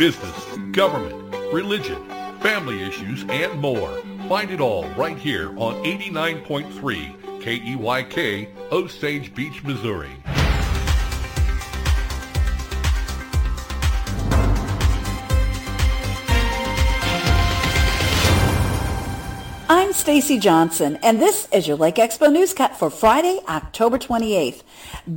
business, government, religion, family issues, and more. Find it all right here on 89.3 KEYK, Osage Beach, Missouri. Stacy Johnson, and this is your Lake Expo News Cut for Friday, October 28th.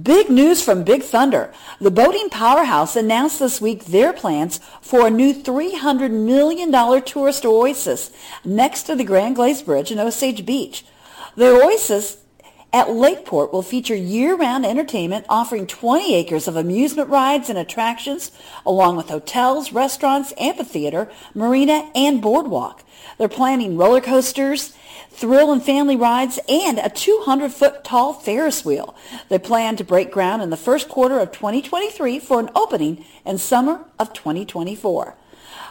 Big news from Big Thunder. The boating powerhouse announced this week their plans for a new $300 million tourist oasis next to the Grand Glaize Bridge in Osage Beach. The oasis at Lakeport will feature year-round entertainment offering 20 acres of amusement rides and attractions along with hotels, restaurants, amphitheater, marina, and boardwalk. They're planning roller coasters, thrill and family rides, and a 200-foot tall Ferris wheel. They plan to break ground in the first quarter of 2023 for an opening in summer of 2024.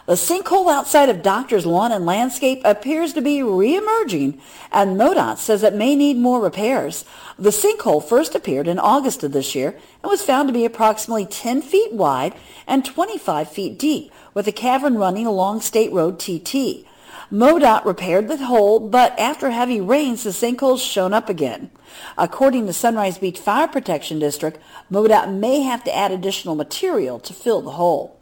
The sinkhole outside of Doctor's Lawn and Landscape appears to be reemerging, and MoDOT says it may need more repairs. The sinkhole first appeared in August of this year and was found to be approximately 10 feet wide and 25 feet deep, with a cavern running along State Road TT. MoDOT repaired the hole, but after heavy rains, the sinkhole's shown up again. According to Sunrise Beach Fire Protection District, MoDOT may have to add additional material to fill the hole.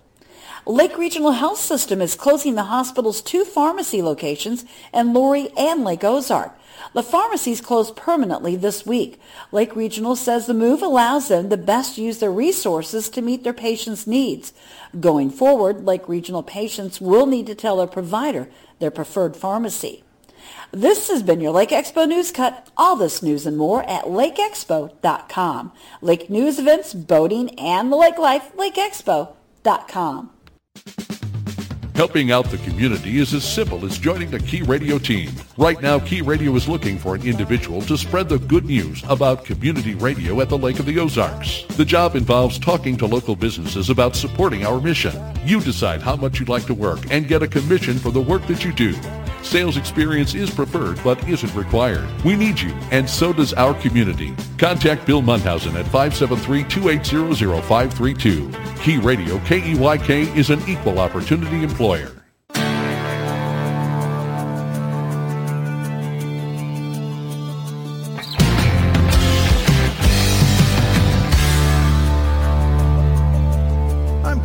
Lake Regional Health System is closing the hospital's two pharmacy locations in Laurie and Lake Ozark. The pharmacies closed permanently this week. Lake Regional says the move allows them to best use their resources to meet their patients' needs. Going forward, Lake Regional patients will need to tell their provider their preferred pharmacy. This has been your Lake Expo News Cut. All this news and more at lakeexpo.com. Lake news events, boating, and the lake life, lakeexpo.com. Helping out the community is as simple as joining the Key Radio team. Right now, Key Radio is looking for an individual to spread the good news about community radio at the Lake of the Ozarks. The job involves talking to local businesses about supporting our mission. You decide how much you'd like to work and get a commission for the work that you do. Sales experience is preferred but isn't required. We need you, and so does our community. Contact Bill Munhausen at 573-280-0532. Key Radio KEYK is an equal opportunity employer.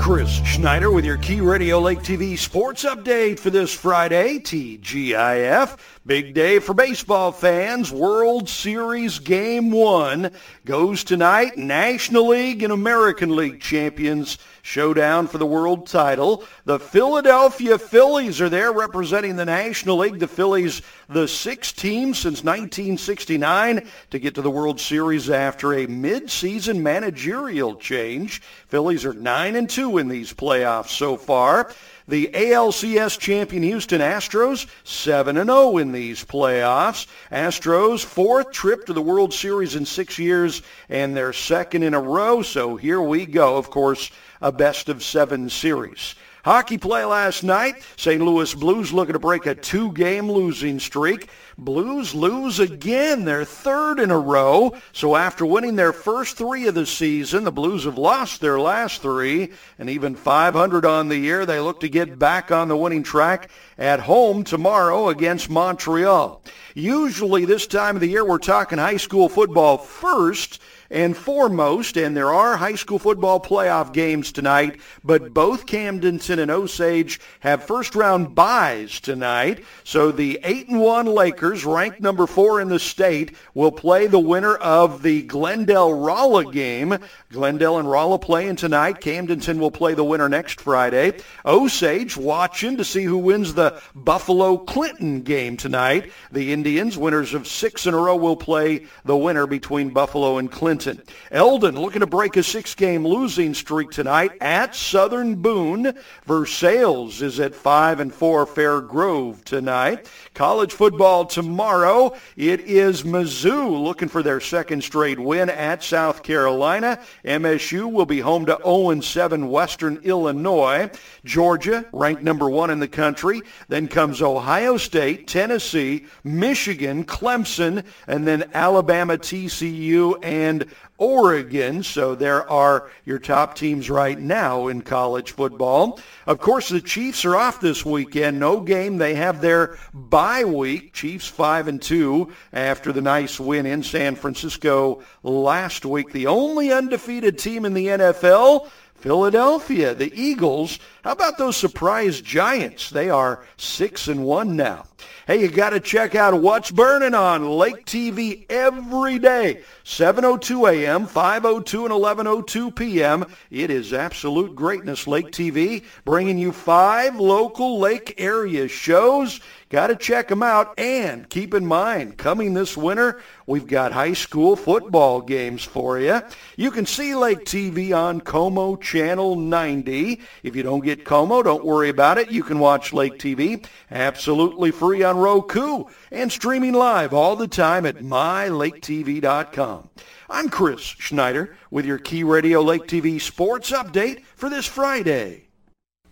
Chris Schneider with your Key Radio Lake TV sports update for this Friday, TGIF. Big day for baseball fans. World Series Game 1 goes tonight. National League and American League champions showdown for the world title. The Philadelphia Phillies are there representing the National League. The Phillies, the sixth team since 1969 to get to the World Series after a mid-season managerial change. Phillies are 9 and 2 in these playoffs so far. The ALCS champion Houston Astros, 7-0 in these playoffs. Astros, fourth trip to the World Series in six years and their second in a row. So here we go. Of course, a best of seven series. Hockey play last night. St. Louis Blues looking to break a two-game losing streak. Blues lose again, their third in a row. So after winning their first three of the season, the Blues have lost their last three, and even 500 on the year. They look to get back on the winning track at home tomorrow against Montreal. Usually this time of the year, we're talking high school football first and foremost, and there are high school football playoff games tonight, but both Camdenton and Osage have first-round byes tonight. So the 8 and 1 Lakers, ranked number 4 in the state, will play the winner of the Glendale-Rolla game. Glendale and Rolla playing tonight. Camdenton will play the winner next Friday. Osage watching to see who wins the Buffalo-Clinton game tonight. The Indians, winners of six in a row, will play the winner between Buffalo and Clinton. Clinton. Eldon looking to break a six-game losing streak tonight at Southern Boone. Versailles is at 5 and 4 Fair Grove tonight. College football tomorrow. It is Mizzou looking for their second straight win at South Carolina. MSU will be home to 0-7 Western Illinois. Georgia, ranked number one in the country. Then comes Ohio State, Tennessee, Michigan, Clemson, and then Alabama, TCU, and Oregon. So there are your top teams right now in college football. Of course, the Chiefs are off this weekend. No game. They have their bye week. Chiefs 5 and 2 after the nice win in San Francisco last week. The only undefeated team in the NFL Philadelphia, the Eagles. How about those surprise Giants? They are 6 and 1 now. Hey, you got to check out what's burning on Lake TV every day. 7:02 a.m., 5:02 and 11:02 p.m. It is absolute greatness Lake TV bringing you five local lake area shows Got to check them out. And keep in mind, coming this winter, we've got high school football games for you. You can see Lake TV on KOMO Channel 90. If you don't get KOMO, don't worry about it. You can watch Lake TV absolutely free on Roku and streaming live all the time at mylaketv.com. I'm Chris Schneider with your Key Radio Lake TV sports update for this Friday.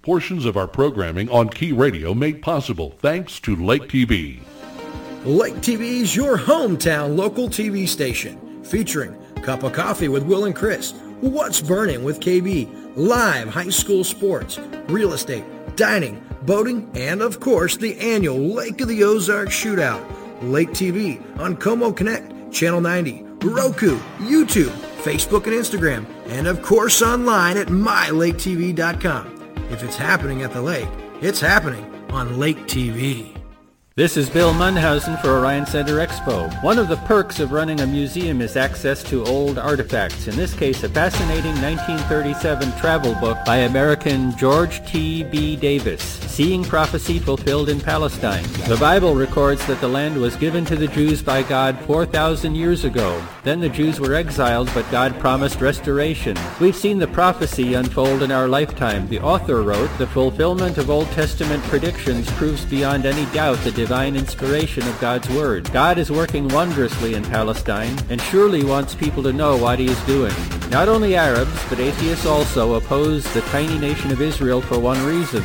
Portions of our programming on Key Radio made possible thanks to Lake TV. Lake TV is your hometown local TV station featuring Cup of Coffee with Will and Chris, What's Burning with KB, live high school sports, real estate, dining, boating, and of course the annual Lake of the Ozarks Shootout. Lake TV on Co-Mo Connect, Channel 90, Roku, YouTube, Facebook and Instagram, and of course online at mylaketv.com. If it's happening at the lake, it's happening on Lake TV. This is Bill Munhausen for Orion Center Expo. One of the perks of running a museum is access to old artifacts. In this case, a fascinating 1937 travel book by American George T. B. Davis, Seeing Prophecy Fulfilled in Palestine. The Bible records that the land was given to the Jews by God 4,000 years ago. Then the Jews were exiled, but God promised restoration. We've seen the prophecy unfold in our lifetime. The author wrote, The fulfillment of Old Testament predictions proves beyond any doubt the divine inspiration of God's Word. God is working wondrously in Palestine and surely wants people to know what he is doing. Not only Arabs, but atheists also oppose the tiny nation of Israel for one reason.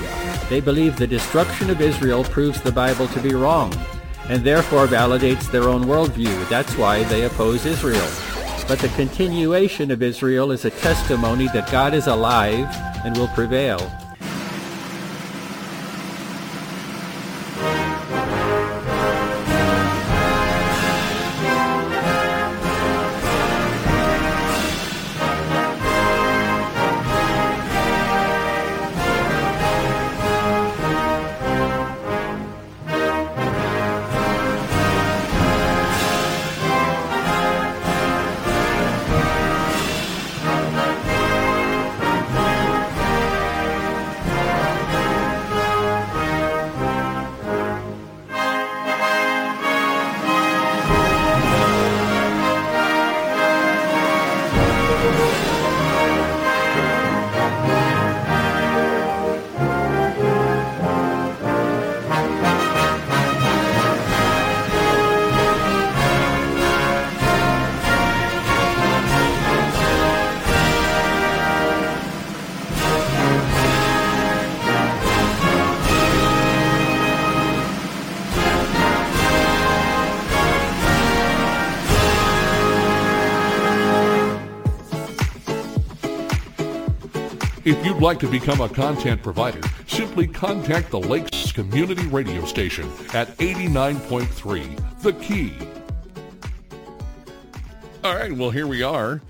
They believe the destruction of Israel proves the Bible to be wrong and therefore validates their own worldview. That's why they oppose Israel. But the continuation of Israel is a testimony that God is alive and will prevail. Like to become a content provider, simply contact the Lakes Community Radio Station at 89.3 The Key. All right, well, here we are.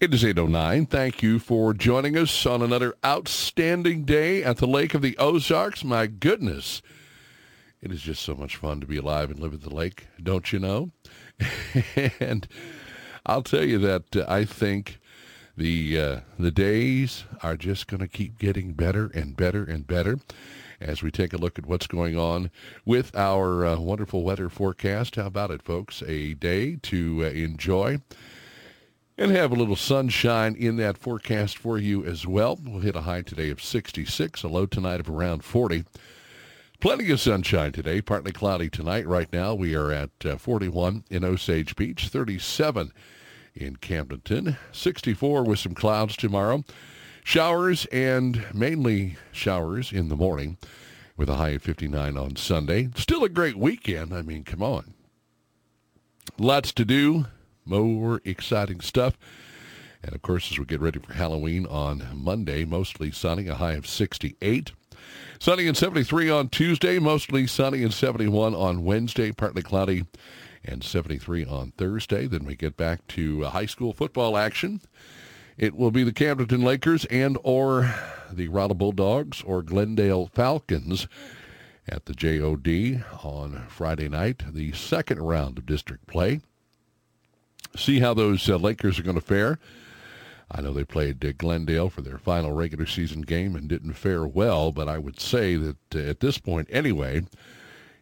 It is 8.09. Thank you for joining us on another outstanding day at the Lake of the Ozarks. My goodness, it is just so much fun to be alive and live at the lake, don't you know? and I'll tell you that uh, I think the uh, the days are just going to keep getting better and better and better as we take a look at what's going on with our uh, wonderful weather forecast. How about it, folks? A day to uh, enjoy and have a little sunshine in that forecast for you as well. We'll hit a high today of 66, a low tonight of around 40. Plenty of sunshine today, partly cloudy tonight. Right now we are at uh, 41 in Osage Beach, 37 in Camdenton. 64 with some clouds tomorrow. Showers and mainly showers in the morning with a high of 59 on Sunday. Still a great weekend. I mean, come on. Lots to do. more exciting stuff. And of course, as we get ready for Halloween on Monday, mostly sunny, a high of 68. Sunny and 73 on Tuesday, mostly sunny and 71 on Wednesday, partly cloudy and 73 on Thursday. Then we get back to high school football action. It will be the Camden Lakers and or the Rolla Bulldogs or Glendale Falcons at the JOD on Friday night, the second round of district play. See how those uh, Lakers are going to fare. I know they played uh, Glendale for their final regular season game and didn't fare well, but I would say that uh, at this point anyway,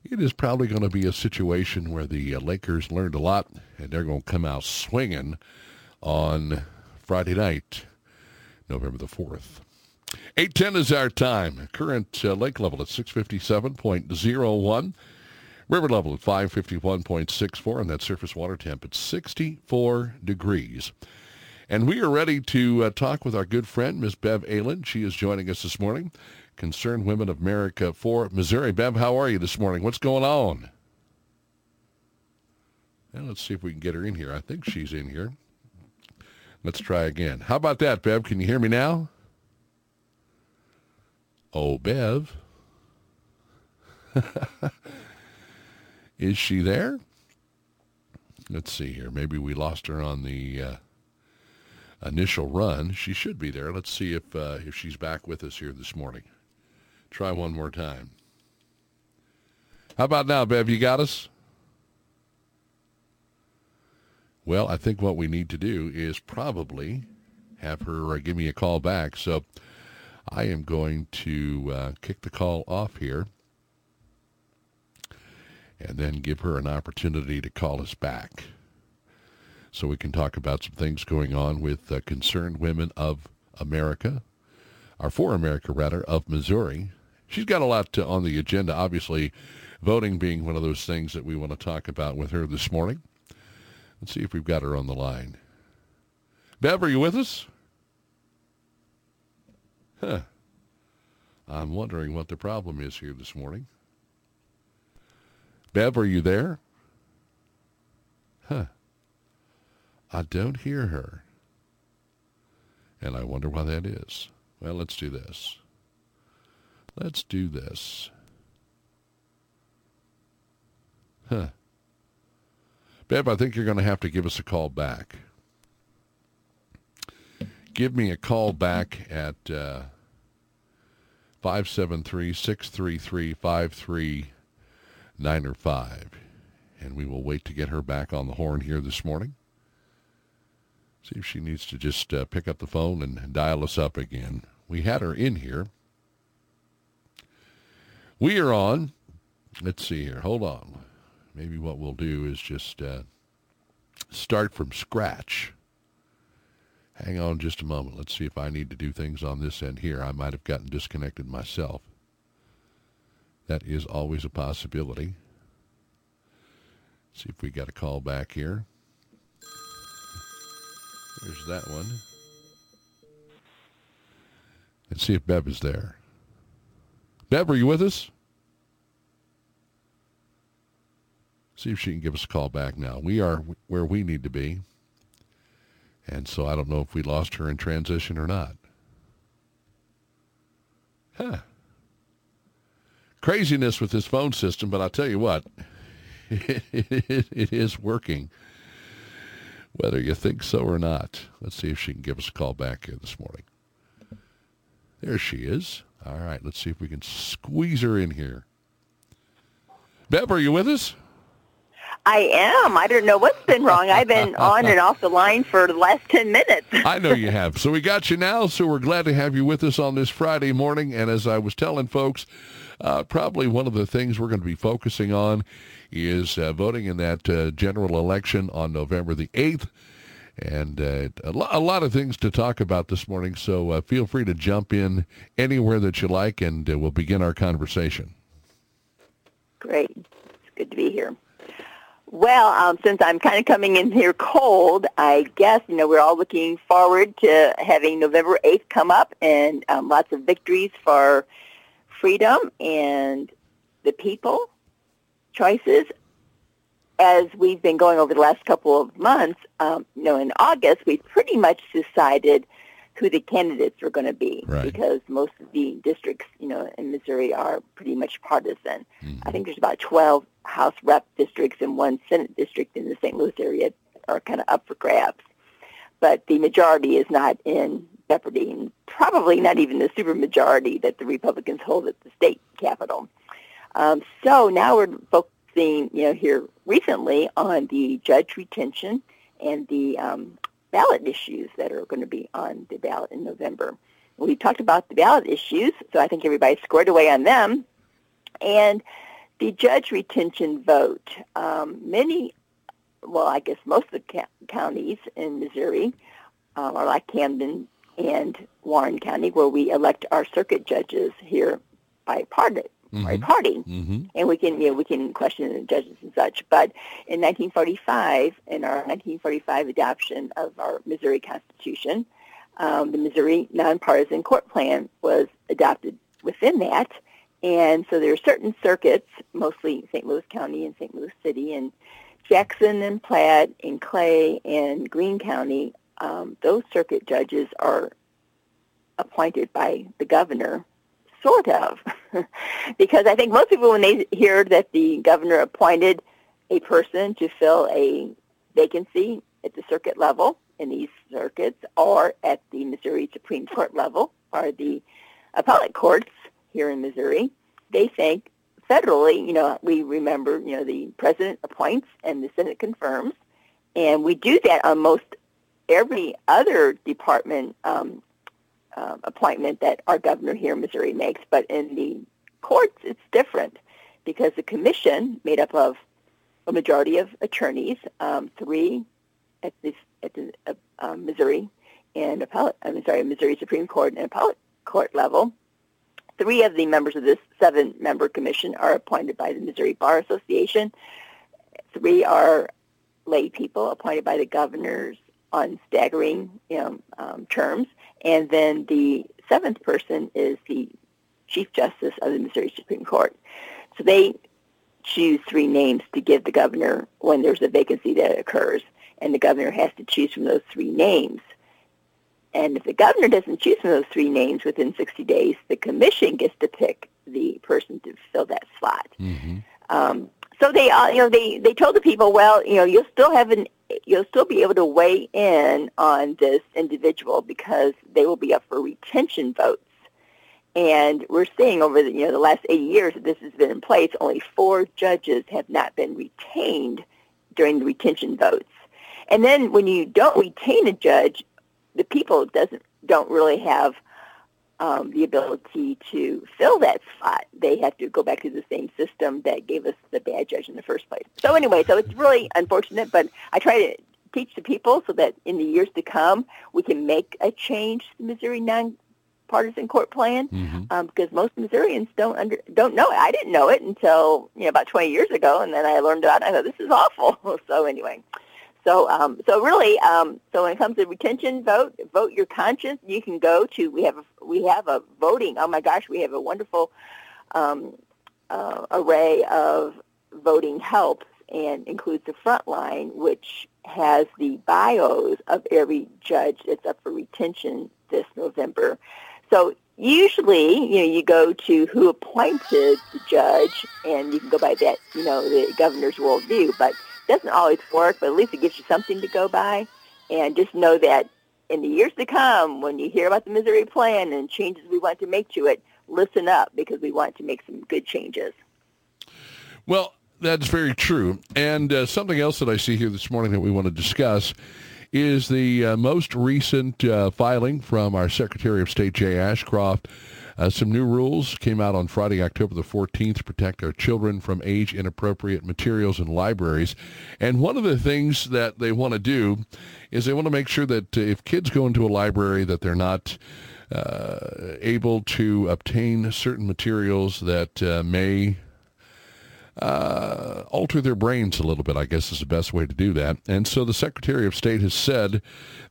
it is probably going to be a situation where the uh, Lakers learned a lot and they're going to come out swinging on Friday night, November the 4th. 810 is our time. Current uh, lake level at 657.01. River level at 551.64 and that surface water temp at 64 degrees. And we are ready to uh, talk with our good friend, Ms. Bev Ehlen. She is joining us this morning. Concerned Women of America for Missouri. Bev, how are you this morning? What's going on? Let's see if we can get her in here. I think she's in here. Let's try again. How about that, Bev? Can you hear me now? Oh, Bev. Is she there? Let's see here. Maybe we lost her on the uh, initial run. She should be there. Let's see if uh, if she's back with us here this morning. Try one more time. How about now, Bev? You got us? Well, I think what we need to do is probably have her uh, give me a call back. So I am going to uh, kick the call off here and then give her an opportunity to call us back so we can talk about some things going on with uh, concerned women of America, or for America rather, of Missouri. She's got a lot to, on the agenda, obviously, voting being one of those things that we want to talk about with her this morning. Let's see if we've got her on the line. Bev, are you with us? Huh. I'm wondering what the problem is here this morning. Bev, are you there? Huh. I don't hear her. And I wonder why that is. Well, let's do this. Let's do this. Huh. Bev, I think you're going to have to give us a call back. Give me a call back at uh, 573-633-5395. And we will wait to get her back on the horn here this morning. See if she needs to just uh, pick up the phone and dial us up again. We had her in here. We are on. Let's see here. Hold on. Maybe what we'll do is just uh, start from scratch. Hang on just a moment. Let's see if I need to do things on this end here. I might have gotten disconnected myself. That is always a possibility. See if we got a call back here. There's that one. Let's see if Bev is there. Bev, are you with us? See if she can give us a call back now. We are where we need to be. And so I don't know if we lost her in transition or not. Huh. Craziness with this phone system, but I'll tell you what, it, it, it is working, whether you think so or not. Let's see if she can give us a call back here this morning. There she is. All right, let's see if we can squeeze her in here. Bev, are you with us? I am. I don't know what's been wrong. I've been on and off the line for the last 10 minutes. I know you have. So we got you now. So we're glad to have you with us on this Friday morning. And as I was telling folks, uh, probably one of the things we're going to be focusing on is uh, voting in that uh, general election on November the 8th. And uh, a, lo- a, lot of things to talk about this morning. So uh, feel free to jump in anywhere that you like, and uh, we'll begin our conversation. Great. It's good to be here. Well, um, since I'm kind of coming in here cold, I guess, you know, we're all looking forward to having November 8th come up and um, lots of victories for freedom and the people, choices as we've been going over the last couple of months, um, you know, in August, we pretty much decided who the candidates were going to be right. because most of the districts, you know, in Missouri are pretty much partisan. Mm-hmm. I think there's about 12 House rep districts and one Senate district in the St. Louis area are kind of up for grabs. But the majority is not in jeopardy, and probably not even the supermajority that the Republicans hold at the state capitol. Um, so now we're focusing, you know, here recently on the judge retention and the um, ballot issues that are going to be on the ballot in November. We talked about the ballot issues, so I think everybody's squared away on them. And the judge retention vote, um, many, well, I guess most of the counties in Missouri uh, are like Camden and Warren County, where we elect our circuit judges here by party, mm-hmm. party, mm-hmm. and we can you know we can question the judges and such. But in 1945, in our 1945 adoption of our Missouri Constitution, um, the Missouri Nonpartisan Court Plan was adopted within that. And so there are certain circuits, mostly St. Louis County and St. Louis City, and Jackson and Platte and Clay and Greene County. Um, those circuit judges are appointed by the governor sort of. because I think most people, when they hear that the governor appointed a person to fill a vacancy at the circuit level in these circuits or at the Missouri Supreme Court level or the appellate courts here in Missouri, they think federally, you know, we remember, you know, the president appoints and the Senate confirms. And we do that on most every other department um, uh, appointment that our governor here in Missouri makes, but in the courts it's different because the commission, made up of a majority of attorneys, um, three at the at the uh, uh, Missouri and appellate, I'm sorry, Missouri Supreme Court and appellate court level. Three of the members of this seven-member commission are appointed by the Missouri Bar Association. Three are lay people appointed by the governors on staggering you know, um, terms. And then the seventh person is the Chief Justice of the Missouri Supreme Court. So they choose three names to give the governor when there's a vacancy that occurs, and the governor has to choose from those three names. And if the governor doesn't choose from those three names within 60 days, the commission gets to pick the person to fill that slot. Mm-hmm. Um, so they, uh, you know, they they told the people, well, you know, you'll still have an you'll still be able to weigh in on this individual because they will be up for retention votes. And we're seeing over the, you know, the last 80 years that this has been in place, only four judges have not been retained during the retention votes. And then when you don't retain a judge, the people doesn't don't really have um, the ability to fill that spot. They have to go back to the same system that gave us the bad judge in the first place. So anyway, so it's really unfortunate, but I try to teach the people so that in the years to come we can make a change to the Missouri non-partisan court plan mm-hmm. um, because most Missourians don't under don't know it. I didn't know it until you know about 20 years ago, and then I learned about it. I thought this is awful. so anyway. So, um, so really, um, so when it comes to retention vote, vote your conscience. You can go to we have a, we have a voting. Oh my gosh, we have a wonderful um, uh, array of voting helps and includes the front line, which has the bios of every judge that's up for retention this November. So usually, you know, you go to who appointed the judge, and you can go by that, you know, the governor's worldview. But doesn't always work, but at least it gives you something to go by. And just know that in the years to come, when you hear about the Missouri Plan and changes we want to make to it, listen up because we want to make some good changes. Well, that's very true. And uh, something else that I see here this morning that we want to discuss is the uh, most recent uh, filing from our Secretary of State, Jay Ashcroft, uh, some new rules came out on Friday, October the 14th to protect our children from age-inappropriate materials in libraries. And one of the things that they want to do is they want to make sure that if kids go into a library that they're not uh, able to obtain certain materials that uh, may uh, alter their brains a little bit, I guess is the best way to do that. And so the Secretary of State has said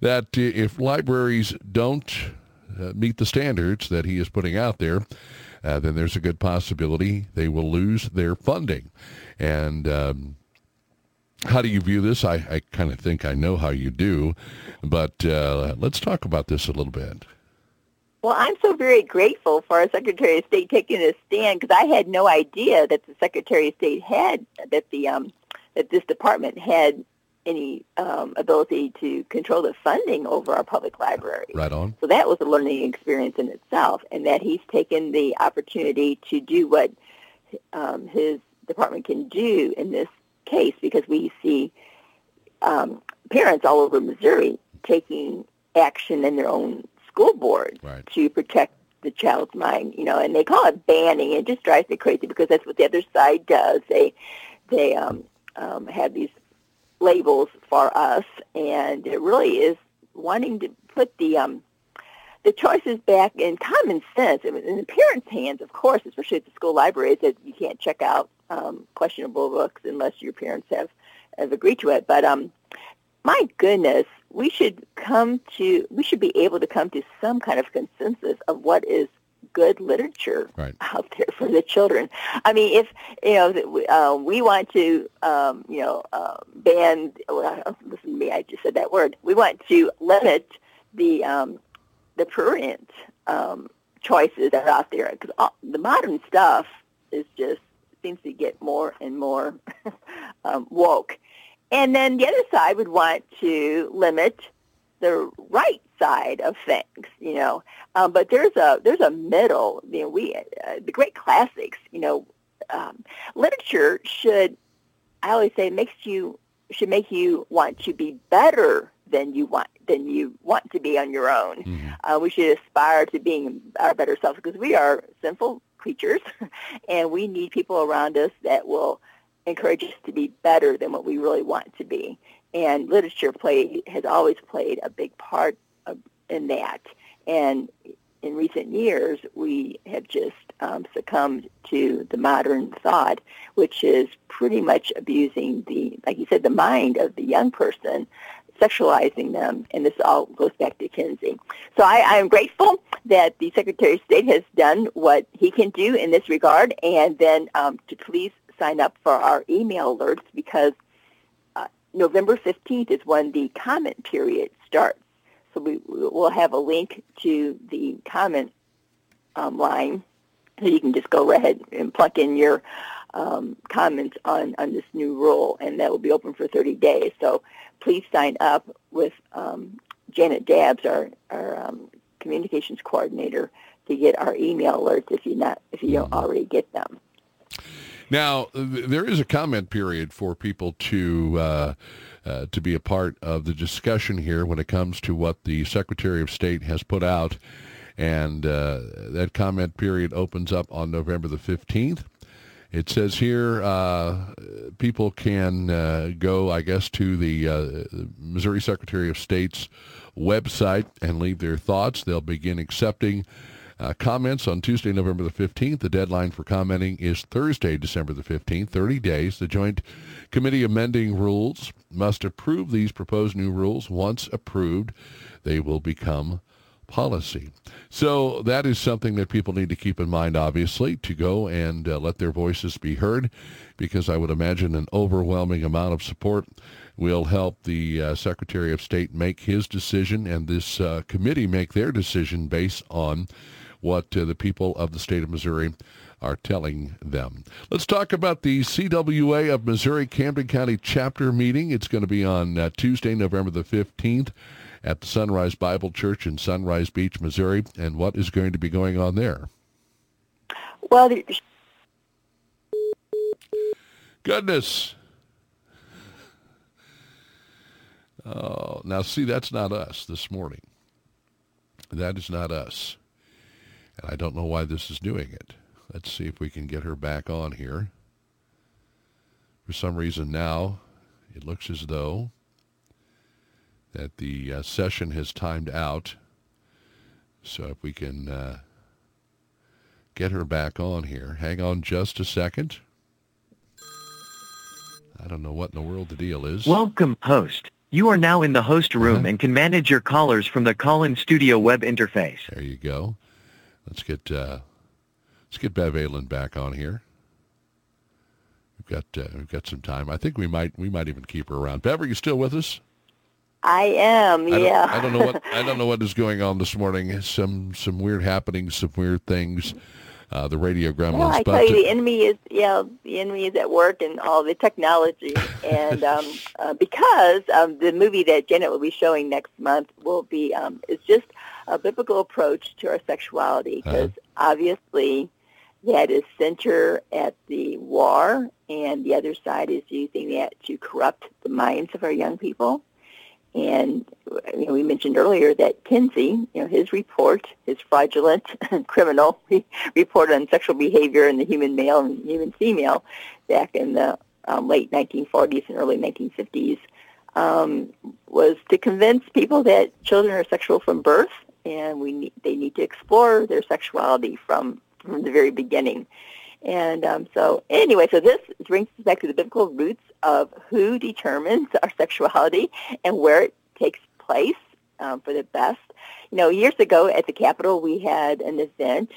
that if libraries don't uh, meet the standards that he is putting out there, uh, then there's a good possibility they will lose their funding. And um, how do you view this? I, I kind of think I know how you do, but uh, let's talk about this a little bit. Well, I'm so very grateful for our Secretary of State taking a stand because I had no idea that the Secretary of State had that the um, that this department had any um, ability to control the funding over our public libraries. Right on. So that was a learning experience in itself, and that he's taken the opportunity to do what um, his department can do in this case because we see um, parents all over Missouri taking action in their own school board right. to protect the child's mind, you know, and they call it banning. It just drives me crazy because that's what the other side does. They they um, um, have these labels for us, and it really is wanting to put the um, the choices back in common sense in the parents' hands, of course, especially at the school libraries, that you can't check out um, questionable books unless your parents have have agreed to it. But um, my goodness, we should come to we should be able to come to some kind of consensus of what is good literature right. out there for the children. I mean, if you know, uh, we want to, um, you know, uh, ban. Well, listen to me, I just said that word. We want to limit the um, the prurient um, choices that are out there because the modern stuff is just seems to get more and more um, woke. And then the other side would want to limit the right side of things, you know. Um, but there's a there's a middle. You know, we uh, the great classics. You know, um, literature should I always say makes you should make you want to be better than you want than you want to be on your own. Mm-hmm. Uh, we should aspire to being our better selves because we are sinful creatures, and we need people around us that will encourage us to be better than what we really want to be. And literature play has always played a big part in that. And in recent years, we have just um, succumbed to the modern thought, which is pretty much abusing the, like you said, the mind of the young person, sexualizing them, and this all goes back to Kinsey. So I, am grateful that the Secretary of State has done what he can do in this regard, and then um, to please sign up for our email alerts because uh, November 15th is when the comment period starts. So we will have a link to the comment um, line so you can just go right ahead and plug in your um, comments on, on this new rule, and that will be open for 30 days. So please sign up with um, Janet Dabbs, our, our um, communications coordinator, to get our email alerts if you not if you don't already get them. Now, there is a comment period for people to uh, uh, to be a part of the discussion here when it comes to what the Secretary of State has put out, and uh, that comment period opens up on November the fifteenth. It says here uh, people can uh, go, I guess, to the uh, Missouri Secretary of State's website and leave their thoughts. They'll begin accepting uh, comments on Tuesday, November the 15th. The deadline for commenting is Thursday, December the 15th, 30 days. The Joint Committee amending rules must approve these proposed new rules. Once approved, they will become policy. So that is something that people need to keep in mind, obviously, to go and uh, let their voices be heard, because I would imagine an overwhelming amount of support will help the uh, Secretary of State make his decision and this uh, committee make their decision based on what uh, the people of the state of Missouri are telling them. Let's talk about the CWA of Missouri Camden County chapter meeting. It's going to be on uh, Tuesday, November the 15th at the Sunrise Bible Church in Sunrise Beach, Missouri. And what is going to be going on there? Well, goodness. Oh, now see, that's not us this morning. That is not us. And I don't know why this is doing it. Let's see if we can get her back on here. For some reason now, it looks as though that the uh, session has timed out. So if we can uh, get her back on here. Hang on just a second. I don't know what in the world the deal is. Welcome, host. You are now in the host room uh-huh. and can manage your callers from the call-in studio web interface. There you go. Let's get uh, let's get Bev Ehlen back on here. we've got uh, we've got some time. I think we might we might even keep her around. Bev, are you still with us? I am. I yeah. I don't know what I don't know what is going on this morning. Some some weird happenings, some weird things. Uh, the radio gremlins. Well, I tell you, the enemy is yeah, the enemy is at work and all the technology, and um, uh, because um, the movie that Janet will be showing next month will be um, is just a biblical approach to our sexuality, because Uh-huh. obviously that is center at the war, and the other side is using that to corrupt the minds of our young people. And you know, we mentioned earlier that Kinsey, you know, his report, his fraudulent and criminal re- report on sexual behavior in the human male and human female back in the um, late 1940s and early 1950s, um, was to convince people that children are sexual from birth, and we need, they need to explore their sexuality from from the very beginning. And um, so anyway, so this brings us back to the biblical roots of who determines our sexuality and where it takes place um, for the best. You know, years ago at the Capitol, we had an event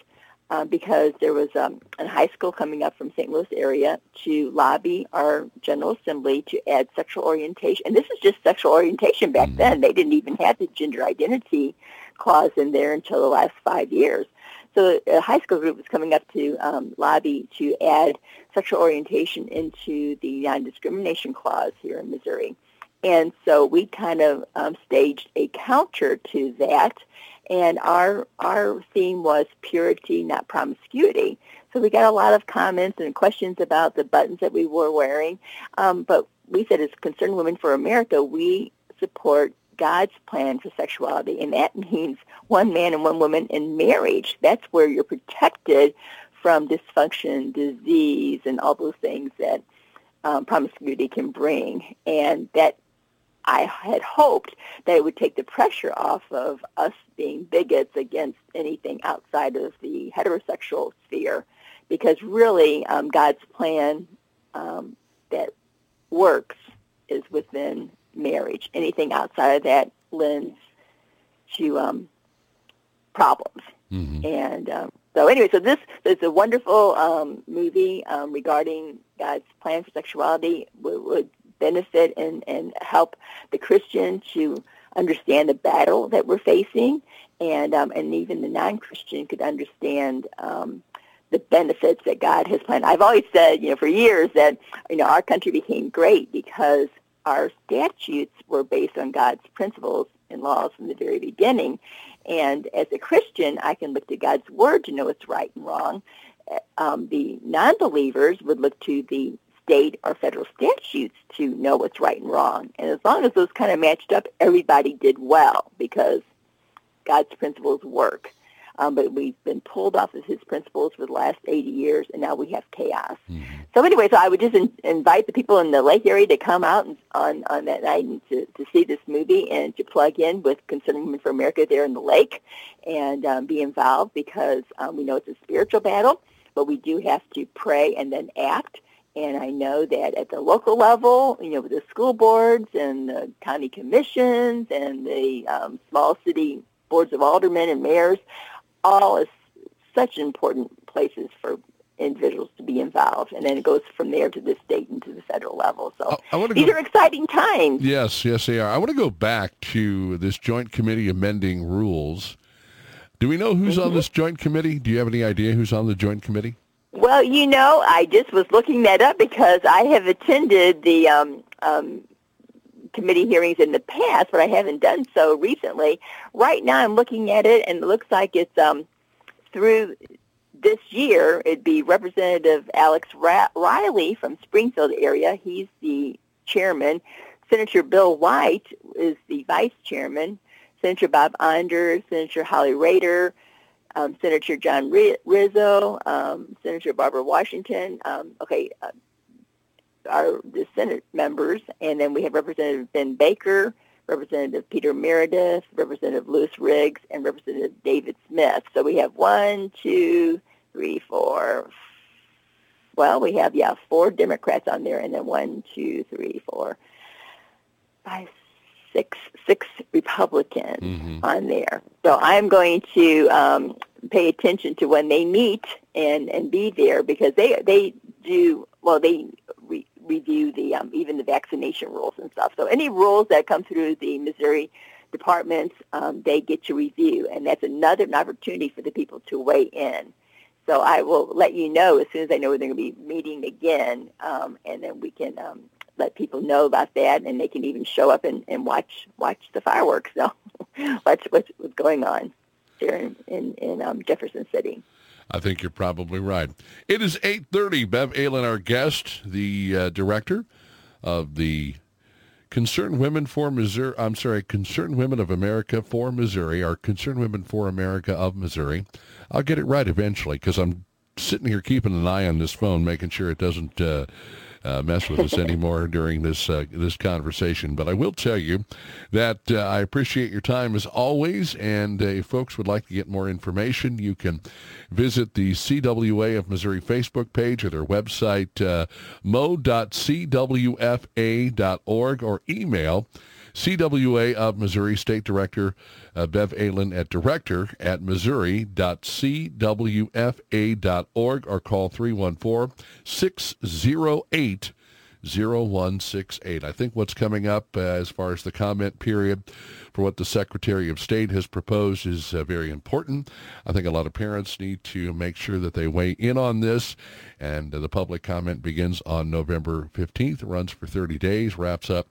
uh, because there was um, a high school coming up from St. Louis area to lobby our General Assembly to add sexual orientation. And this is just sexual orientation back then. They didn't even have the gender identity clause in there until the last five years. So a high school group was coming up to um, lobby to add sexual orientation into the non-discrimination clause here in Missouri. And so we kind of um, staged a counter to that, and our our theme was purity, not promiscuity. So we got a lot of comments and questions about the buttons that we were wearing. Um, but we said, as Concerned Women for America, we support God's plan for sexuality, and that means one man and one woman in marriage. That's where you're protected from dysfunction, disease, and all those things that um, promiscuity can bring. And that I had hoped that it would take the pressure off of us being bigots against anything outside of the heterosexual sphere, because really um, God's plan um, that works is within marriage. Anything outside of that lends to um, problems. Mhm. And um, so anyway, so this is a wonderful um, movie um, regarding God's plan for sexuality would, would benefit and, and help the Christian to understand the battle that we're facing, and um, and even the non-Christian could understand um, the benefits that God has planned. I've always said, you know, for years that you know our country became great because our statutes were based on God's principles and laws from the very beginning. And as a Christian, I can look to God's word to know what's right and wrong. Um, the non-believers would look to the state or federal statutes to know what's right and wrong. And as long as those kind of matched up, everybody did well because God's principles work. Um, but we've been pulled off of his principles for the last 80 years, and now we have chaos. So anyway, so I would just in, invite the people in the lake area to come out and, on, on that night and to, to see this movie and to plug in with Concerning Women for America there in the lake and um, be involved because um, we know it's a spiritual battle, but we do have to pray and then act. And I know that at the local level, you know, with the school boards and the county commissions and the um, small city boards of aldermen and mayors, all is such important places for individuals to be involved. And then it goes from there to the state and to the federal level. So I- I these go- are exciting times. Yes, yes, they are. I want to go back to this joint committee amending rules. Do we know who's Mm-hmm. on this joint committee? Do you have any idea who's on the joint committee? Well, you know, I just was looking that up because I have attended the um, um, committee hearings in the past, but I haven't done so recently. Right now, I'm looking at it, and it looks like it's um, through this year. It'd be Representative Alex Riley from Springfield area. He's the chairman. Senator Bill White is the vice chairman. Senator Bob Onder, Senator Holly Rehder, um, Senator John Rizzo, um, Senator Barbara Washington. Um, okay, uh, are the Senate members, and then we have Representative Ben Baker, Representative Peter Merideth, Representative Louis Riggs, and Representative David Smith. So we have one, two, three, four. Well, we have yeah four Democrats on there, and then one, two, three, four, five, six, six Republicans on there. So I'm going to um, pay attention to when they meet and and be there because they they do well. They review the um, even the vaccination rules and stuff. So any rules that come through the Missouri departments, um, they get to review, and that's another an opportunity for the people to weigh in. So I will let you know as soon as I know they're going to be meeting again, um, and then we can um, let people know about that, and they can even show up and, and watch watch the fireworks. So watch what's, what's going on here in in, in um, Jefferson City. I think you're probably right. It is 8:30. Bev Ehlen, our guest, the uh, director of the Concerned Women for Missouri. I'm sorry, Concerned Women of America for Missouri, or Concerned Women for America of Missouri. I'll get it right eventually because I'm sitting here keeping an eye on this phone, making sure it doesn't. Uh, uh, mess with us anymore during this uh, this conversation. But I will tell you that uh, I appreciate your time as always. And uh, if folks would like to get more information, you can visit the CWA of Missouri Facebook page or their website, uh, mo.cwfa.org, or email CWA of Missouri State Director uh, Bev Ehlen at director at missouri.cwfa.org or call 314-608 0168. I think what's coming up uh, as far as the comment period for what the Secretary of State has proposed is uh, very important. I think a lot of parents need to make sure that they weigh in on this. And uh, the public comment begins on November 15th, runs for 30 days, wraps up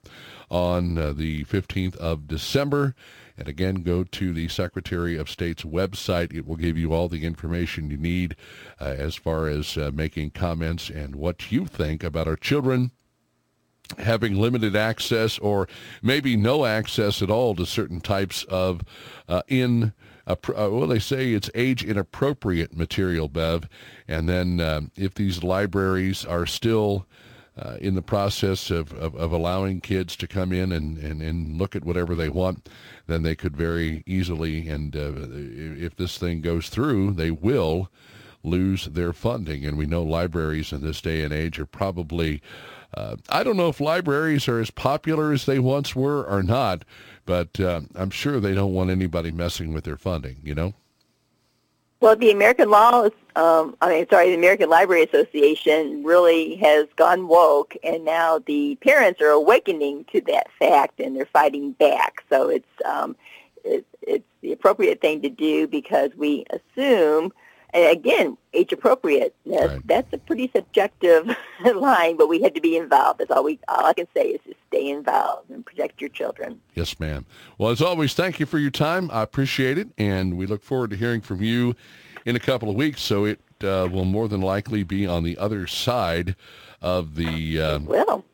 on uh, the 15th of December. And again, go to the Secretary of State's website. It will give you all the information you need uh, as far as uh, making comments and what you think about our children having limited access or maybe no access at all to certain types of uh, in uh, well they say it's age inappropriate material bev and then um, if these libraries are still uh, in the process of, of, of, allowing kids to come in and, and, and look at whatever they want, then they could very easily, and uh, if this thing goes through, they will lose their funding. And we know libraries in this day and age are probably uh, I don't know if libraries are as popular as they once were or not, but uh, I'm sure they don't want anybody messing with their funding, you know? Well, the American Law, um, I mean, sorry, the American Library Association really has gone woke, and now the parents are awakening to that fact, and they're fighting back. So it's um, it, it's the appropriate thing to do because we assume again, age appropriate. That's, right. that's a pretty subjective line, but we had to be involved. That's all we. All I can say is just stay involved and protect your children. Yes, ma'am. Well, as always, thank you for your time. I appreciate it, and we look forward to hearing from you in a couple of weeks. So it uh, will more than likely be on the other side of the. Uh, will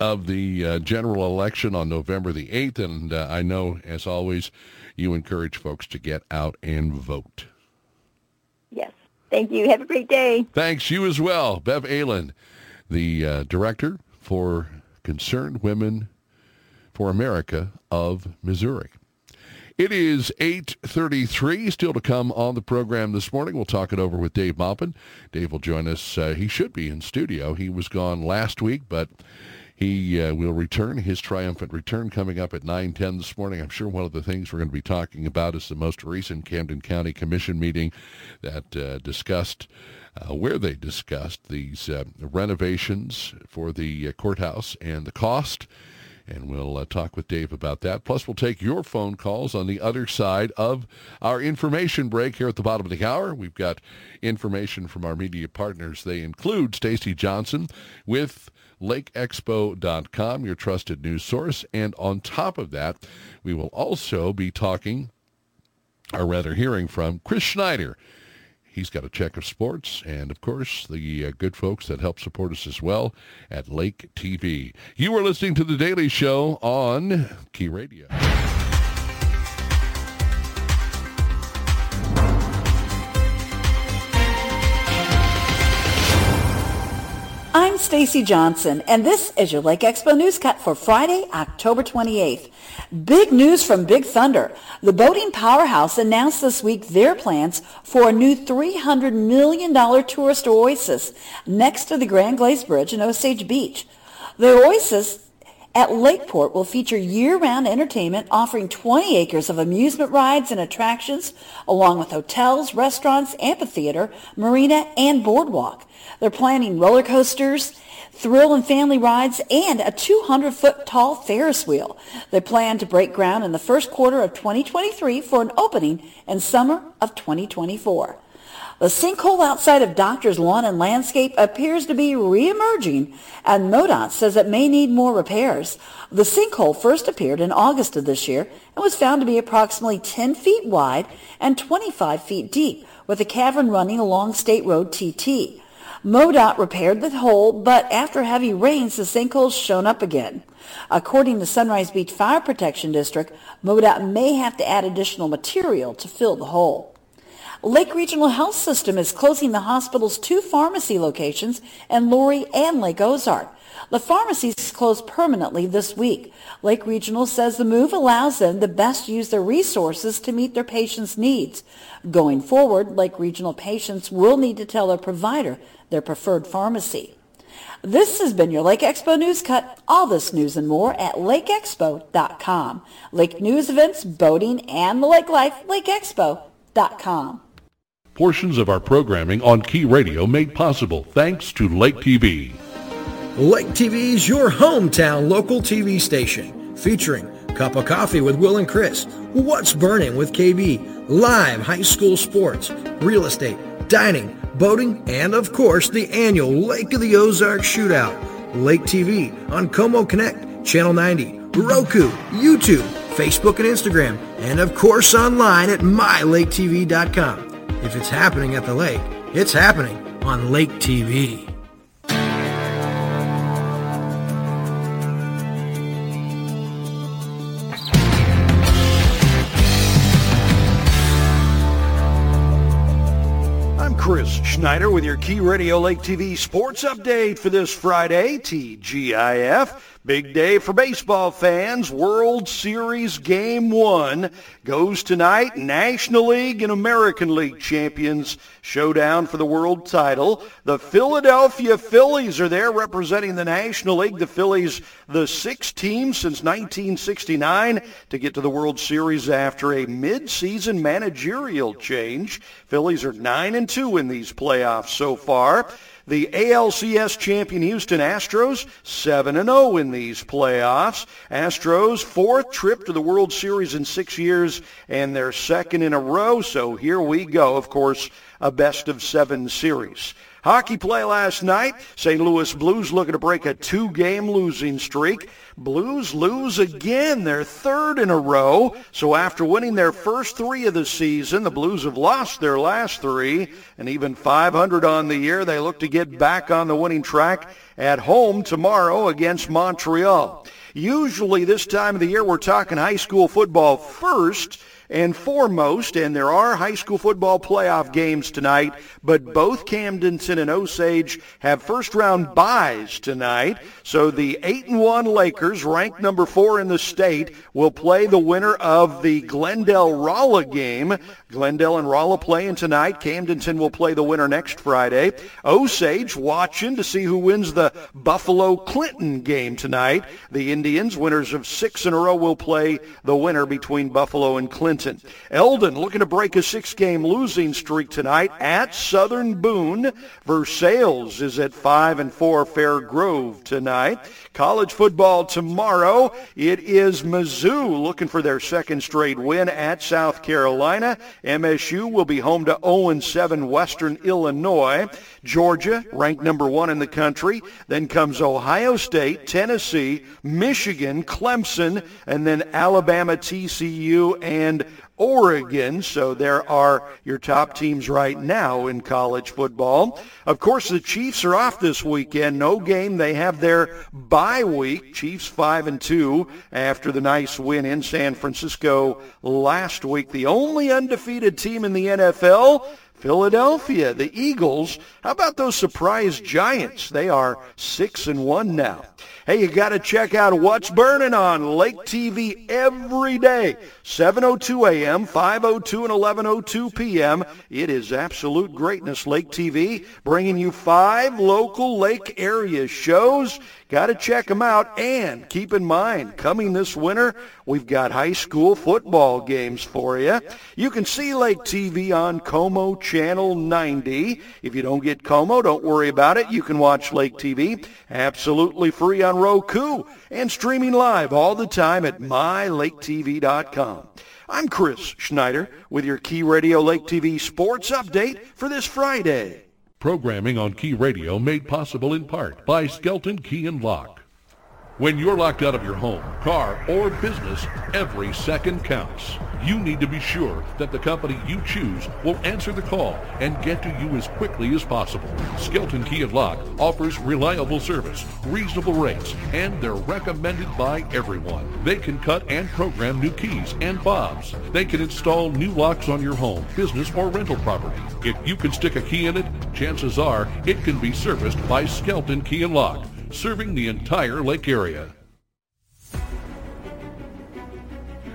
of the uh, general election on November the 8th. And uh, I know, as always, you encourage folks to get out and vote. Thank you. Have a great day. Thanks. You as well. Bev Ehlen, the uh, director for Concerned Women for America of Missouri. It is 8.33, still to come on the program this morning. We'll talk it over with Dave Maupin. Dave will join us. Uh, he should be in studio. He was gone last week, but he uh, will return, his triumphant return coming up at 9:10 this morning. I'm sure one of the things we're going to be talking about is the most recent Camden County Commission meeting that uh, discussed uh, where they discussed these uh, renovations for the uh, courthouse and the cost. And we'll uh, talk with Dave about that. Plus, we'll take your phone calls on the other side of our information break here at the bottom of the hour. We've got information from our media partners. They include Stacy Johnson with lakeexpo.com, your trusted news source. And on top of that, we will also be talking, or rather hearing from Chris Schneider. He's got a check of sports and, of course, the uh, good folks that help support us as well at Lake TV. You are listening to The Daily Show on Key Radio. Stacy Johnson, and this is your Lake Expo Newscut for Friday, October 28th. Big news from Big Thunder. The boating powerhouse announced this week their plans for a new $300 million tourist oasis next to the Grand Glaize Bridge in Osage Beach. The oasis at Lakeport will feature year-round entertainment offering 20 acres of amusement rides and attractions along with hotels, restaurants, amphitheater, marina, and boardwalk. They're planning roller coasters, thrill and family rides, and a 200-foot tall Ferris wheel. They plan to break ground in the first quarter of 2023 for an opening in summer of 2024. The sinkhole outside of Doctor's Lawn and Landscape appears to be re-emerging, and MoDOT says it may need more repairs. The sinkhole first appeared in August of this year and was found to be approximately 10 feet wide and 25 feet deep, with a cavern running along State Road TT. MoDOT repaired the hole, but after heavy rains, the sinkhole's shown up again. According to Sunrise Beach Fire Protection District, MoDOT may have to add additional material to fill the hole. Lake Regional Health System is closing the hospital's two pharmacy locations in Laurie and Lake Ozark. The pharmacies closed permanently this week. Lake Regional says the move allows them to best use their resources to meet their patients' needs. Going forward, Lake Regional patients will need to tell their provider their preferred pharmacy. This has been your Lake Expo News Cut. All this news and more at lakeexpo.com. Lake news events, boating, and the lake life, lakeexpo.com. Portions of our programming on Key Radio made possible thanks to Lake TV. Lake TV is your hometown local TV station featuring Cup of Coffee with Will and Chris, What's Burning with KB, live high school sports, real estate, dining, boating, and of course the annual Lake of the Ozarks Shootout. Lake TV on Co-Mo Connect, Channel 90, Roku, YouTube, Facebook and Instagram, and of course online at mylaketv.com. If it's happening at the lake, it's happening on Lake TV. I'm Chris Schneider with your Key Radio Lake TV sports update for this Friday, TGIF. Big day for baseball fans. World Series Game 1 goes tonight. National League and American League champions showdown for the world title. The Philadelphia Phillies are there representing the National League. The Phillies, the sixth team since 1969 to get to the World Series after a mid-season managerial change. Phillies are 9 and 2 in these playoffs so far. The ALCS champion Houston Astros, 7-0 in these playoffs. Astros, fourth trip to the World Series in six years, and their second in a row. So here we go. Of course, a best of seven series. Hockey play last night. St. Louis Blues looking to break a two-game losing streak. Blues lose again, their third in a row. So after winning their first three of the season, the Blues have lost their last three. And even 500 on the year, they look to get back on the winning track at home tomorrow against Montreal. Usually this time of the year, we're talking high school football first and foremost, and there are high school football playoff games tonight, but both Camdenton and Osage have first-round byes tonight. So the 8 and 1 Lakers, ranked number 4 in the state, will play the winner of the Glendale-Rolla game. Glendale and Rolla playing tonight. Camdenton will play the winner next Friday. Osage watching to see who wins the Buffalo-Clinton game tonight. The Indians, winners of six in a row, will play the winner between Buffalo and Clinton. Eldon looking to break a six-game losing streak tonight at Southern Boone. Versailles is at 5 and 4 Fair Grove tonight. College football tomorrow. It is Mizzou looking for their second straight win at South Carolina. MSU will be home to 0-7 Western Illinois. Georgia, ranked number one in the country. Then comes Ohio State, Tennessee, Michigan, Clemson, and then Alabama, TCU, and Oregon. So there are your top teams right now in college football. Of course, the Chiefs are off this weekend. No game. They have their bye week. Chiefs 5 and 2 after the nice win in San Francisco last week. The only undefeated team in the NFL Philadelphia, the Eagles. How about those surprise Giants? They are 6 and 1 now. Hey, you got to check out what's burning on Lake TV every day. 7:02 a.m., 5:02 and 11:02 p.m. It is absolute greatness Lake TV bringing you five local lake area shows. Got to check them out and keep in mind coming this winter, we've got high school football games for you. You can see Lake TV on Co-Mo channel 90. If you don't get Co-Mo, don't worry about it. You can watch Lake TV absolutely free on Roku and streaming live all the time at mylaketv.com. I'm Chris Schneider with your Key Radio Lake TV sports update for this Friday. Programming on Key Radio made possible in part by Skelton Key and Lock. When you're locked out of your home, car, or business, every second counts. You need to be sure that the company you choose will answer the call and get to you as quickly as possible. Skelton Key and Lock offers reliable service, reasonable rates, and they're recommended by everyone. They can cut and program new keys and fobs. They can install new locks on your home, business, or rental property. If you can stick a key in it, chances are it can be serviced by Skelton Key and Lock serving the entire lake area.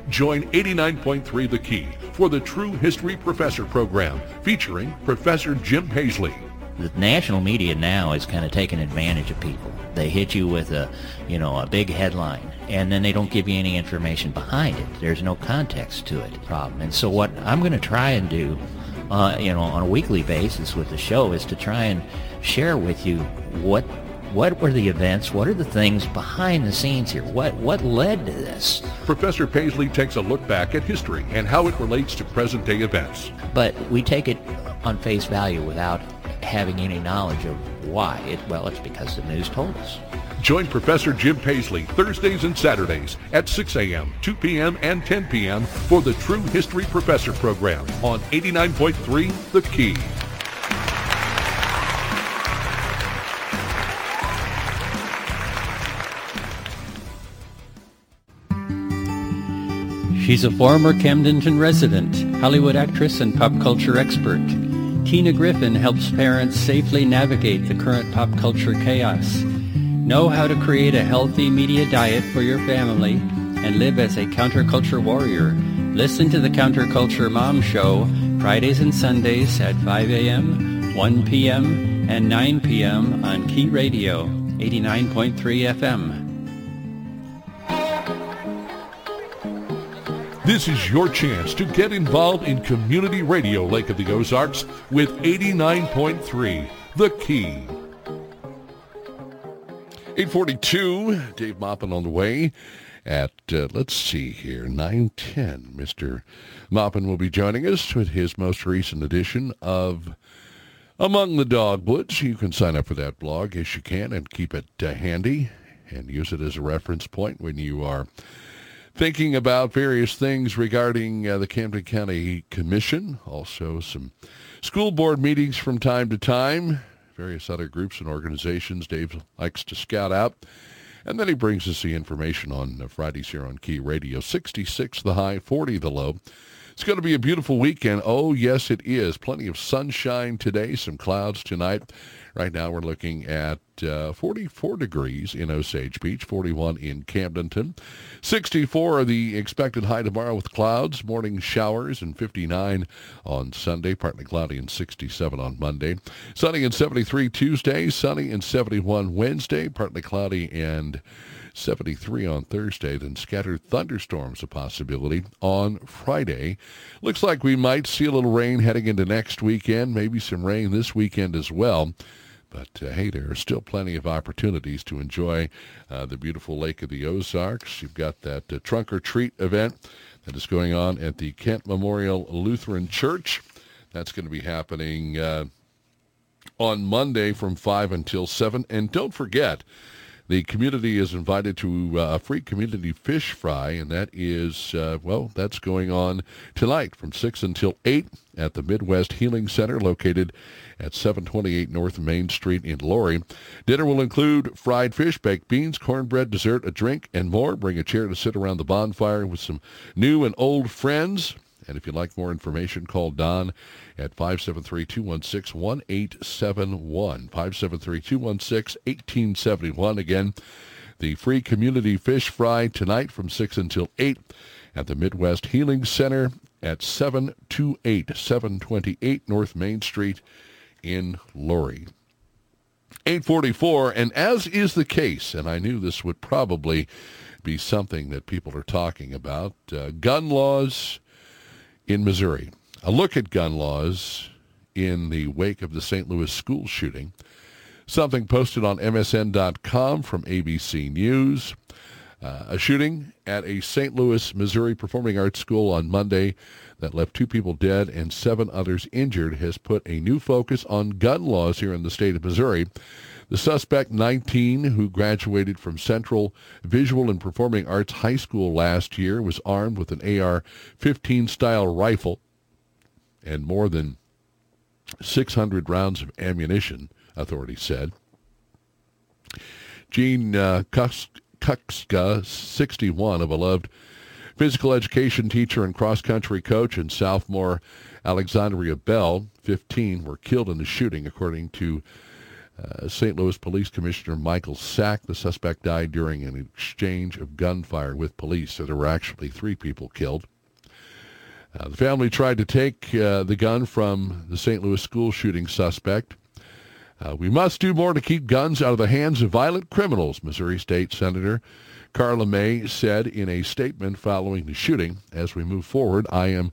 Join 89.3 The Key for the True History Professor program featuring Professor Jim Paisley. The national media now is kind of taking advantage of people. They hit you with a, you know, a big headline, and then they don't give you any information behind it. There's no context to it. Problem. And so what I'm going to try and do, uh, you know, on a weekly basis with the show is to try and share with you what what were the events? What are the things behind the scenes here? What what led to this? Professor Paisley takes a look back at history and how it relates to present day events. But we take it on face value without having any knowledge of why. It, well, it's because the news told us. Join Professor Jim Paisley Thursdays and Saturdays at 6 a.m., 2 p.m., and 10 p.m. for the True History Professor program on 89.3 The Key. She's a former Camdenton resident, Hollywood actress, and pop culture expert. Tina Griffin helps parents safely navigate the current pop culture chaos. Know how to create a healthy media diet for your family and live as a counterculture warrior. Listen to the Counterculture Mom Show Fridays and Sundays at 5 a.m., 1 p.m., and 9 p.m. on Key Radio 89.3 FM. This is your chance to get involved in community radio Lake of the Ozarks with 89.3 The Key. 842, Dave Maupin on the way at, uh, let's see here, 910. Mr. Maupin will be joining us with his most recent edition of Among the Dogwoods. You can sign up for that blog as you can and keep it uh, handy and use it as a reference point when you are thinking about various things regarding uh, the Camden County Commission, also some school board meetings from time to time, various other groups and organizations Dave likes to scout out. And then he brings us the information on uh, Fridays here on Key Radio. 66 the high, 40 the low. It's going to be a beautiful weekend. Oh, yes, it is. Plenty of sunshine today, some clouds tonight. Right now we're looking at uh, 44 degrees in Osage Beach, 41 in Camdenton. 64 are the expected high tomorrow with clouds, morning showers, and 59 on Sunday, partly cloudy and 67 on Monday. Sunny and 73 Tuesday, sunny and 71 Wednesday, partly cloudy and 73 on Thursday, then scattered thunderstorms a possibility on Friday. Looks like we might see a little rain heading into next weekend, maybe some rain this weekend as well. But uh, hey, there are still plenty of opportunities to enjoy uh, the beautiful Lake of the Ozarks. You've got that uh, trunk or treat event that is going on at the Kent Memorial Lutheran Church. That's going to be happening uh, on Monday from 5 until 7. And don't forget, the community is invited to uh, a free community fish fry, and that is, uh, well, that's going on tonight from 6 until 8 at the Midwest Healing Center located at 728 North Main Street in Laurie. Dinner will include fried fish, baked beans, cornbread, dessert, a drink, and more. Bring a chair to sit around the bonfire with some new and old friends. And if you'd like more information, call Don at 573-216-1871. 573-216-1871. Again, the free community fish fry tonight from 6 until 8 at the Midwest Healing Center at 728 728 North Main Street in Laurie. 844, and as is the case, and I knew this would probably be something that people are talking about, uh, gun laws in Missouri. A look at gun laws in the wake of the St. Louis school shooting. Something posted on MSN.com from ABC News. Uh, a shooting at a St. Louis, Missouri performing arts school on Monday that left two people dead and seven others injured has put a new focus on gun laws here in the state of Missouri. The suspect, 19, who graduated from Central Visual and Performing Arts High School last year, was armed with an AR-15 style rifle and more than 600 rounds of ammunition, authorities said. Jean uh, Kuczka, 61, a beloved physical education teacher and cross-country coach, and sophomore Alexandria Bell, 15, were killed in the shooting, according to uh, St. Louis Police Commissioner Michael Sack, the suspect died during an exchange of gunfire with police, so there were actually three people killed. Uh, the family tried to take uh, the gun from the St. Louis school shooting suspect. Uh, we must do more to keep guns out of the hands of violent criminals, Missouri State Senator Karla May said in a statement following the shooting. As we move forward, I am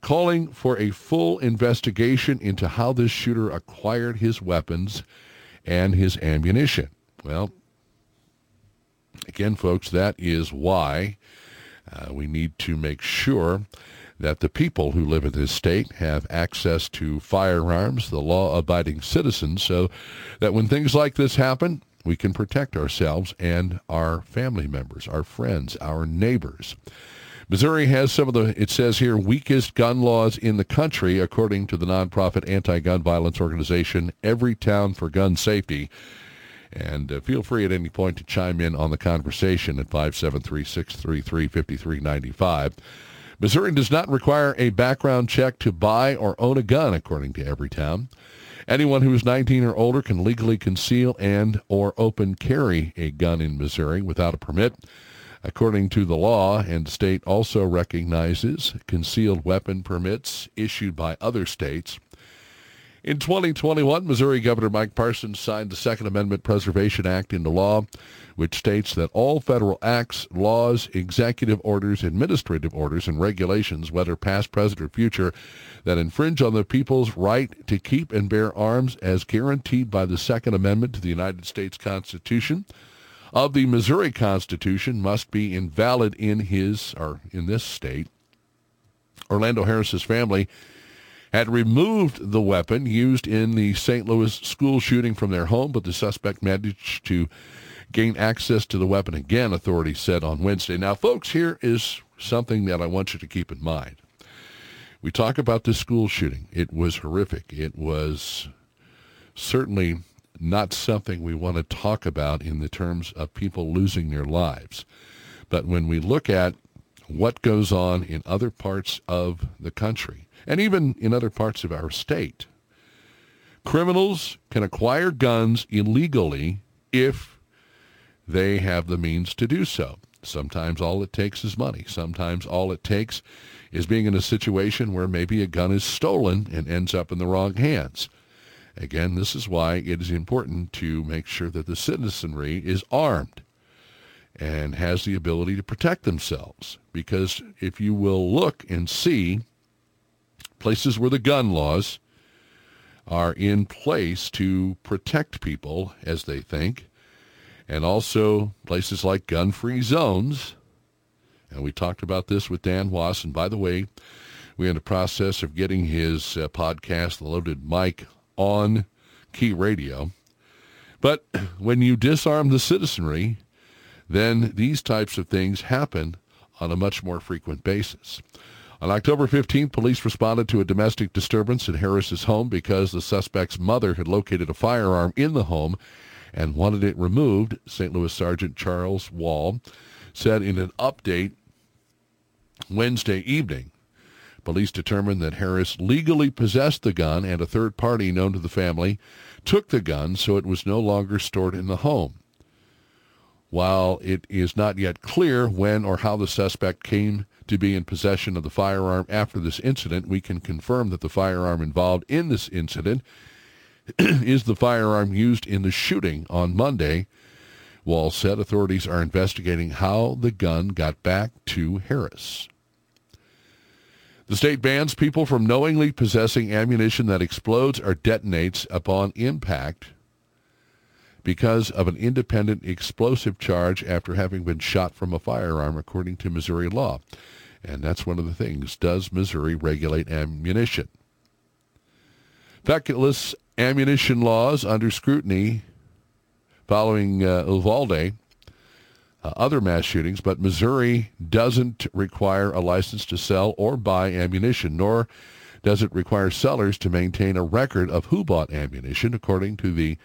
calling for a full investigation into how this shooter acquired his weapons and his ammunition. Well, again, folks, that is why uh, we need to make sure that the people who live in this state have access to firearms, the law-abiding citizens, so that when things like this happen, we can protect ourselves and our family members, our friends, our neighbors. Missouri has some of the, it says here, weakest gun laws in the country, according to the nonprofit anti-gun violence organization Everytown for Gun Safety. And uh, feel free at any point to chime in on the conversation at 573-633-5395. Missouri does not require a background check to buy or own a gun, according to Everytown. Anyone who is 19 or older can legally conceal and or open carry a gun in Missouri without a permit according to the law, and the state also recognizes concealed weapon permits issued by other states. In 2021, Missouri Governor Mike Parsons signed the Second Amendment Preservation Act into law, which states that all federal acts, laws, executive orders, administrative orders, and regulations, whether past, present, or future, that infringe on the people's right to keep and bear arms as guaranteed by the Second Amendment to the United States Constitution, of the Missouri Constitution must be invalid in his or in this state. Orlando Harris's family had removed the weapon used in the St. Louis school shooting from their home, but the suspect managed to gain access to the weapon again, authorities said on Wednesday. Now, folks, here is something that I want you to keep in mind. We talk about this school shooting. It was horrific. It was certainly not something we want to talk about in the terms of people losing their lives. But when we look at what goes on in other parts of the country, and even in other parts of our state, criminals can acquire guns illegally if they have the means to do so. Sometimes all it takes is money. Sometimes all it takes is being in a situation where maybe a gun is stolen and ends up in the wrong hands. Again, this is why it is important to make sure that the citizenry is armed and has the ability to protect themselves. Because if you will look and see places where the gun laws are in place to protect people as they think, and also places like gun-free zones, and we talked about this with Dan Wos, and by the way, we're in the process of getting his uh, podcast, The Loaded Mic, on Key Radio. But when you disarm the citizenry, then these types of things happen on a much more frequent basis. On October 15th, police responded to a domestic disturbance at Harris's home because the suspect's mother had located a firearm in the home and wanted it removed, St. Louis Sergeant Charles Wall said in an update Wednesday evening. Police determined that Harris legally possessed the gun and a third party known to the family took the gun so it was no longer stored in the home. While it is not yet clear when or how the suspect came to be in possession of the firearm after this incident, we can confirm that the firearm involved in this incident is the firearm used in the shooting on Monday. Wall said authorities are investigating how the gun got back to Harris. The state bans people from knowingly possessing ammunition that explodes or detonates upon impact because of an independent explosive charge after having been shot from a firearm, according to Missouri law. And that's one of the things. Does Missouri regulate ammunition? Feckless ammunition laws under scrutiny following uh, Uvalde, uh, other mass shootings, but Missouri doesn't require a license to sell or buy ammunition, nor does it require sellers to maintain a record of who bought ammunition, according to the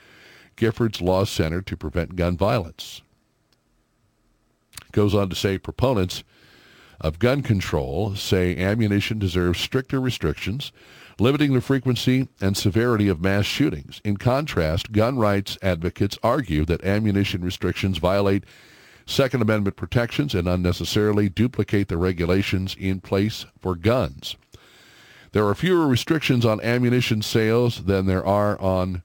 Giffords Law Center to Prevent Gun Violence. Goes on to say proponents of gun control say ammunition deserves stricter restrictions, limiting the frequency and severity of mass shootings. In contrast, gun rights advocates argue that ammunition restrictions violate Second Amendment protections and unnecessarily duplicate the regulations in place for guns. There are fewer restrictions on ammunition sales than there are on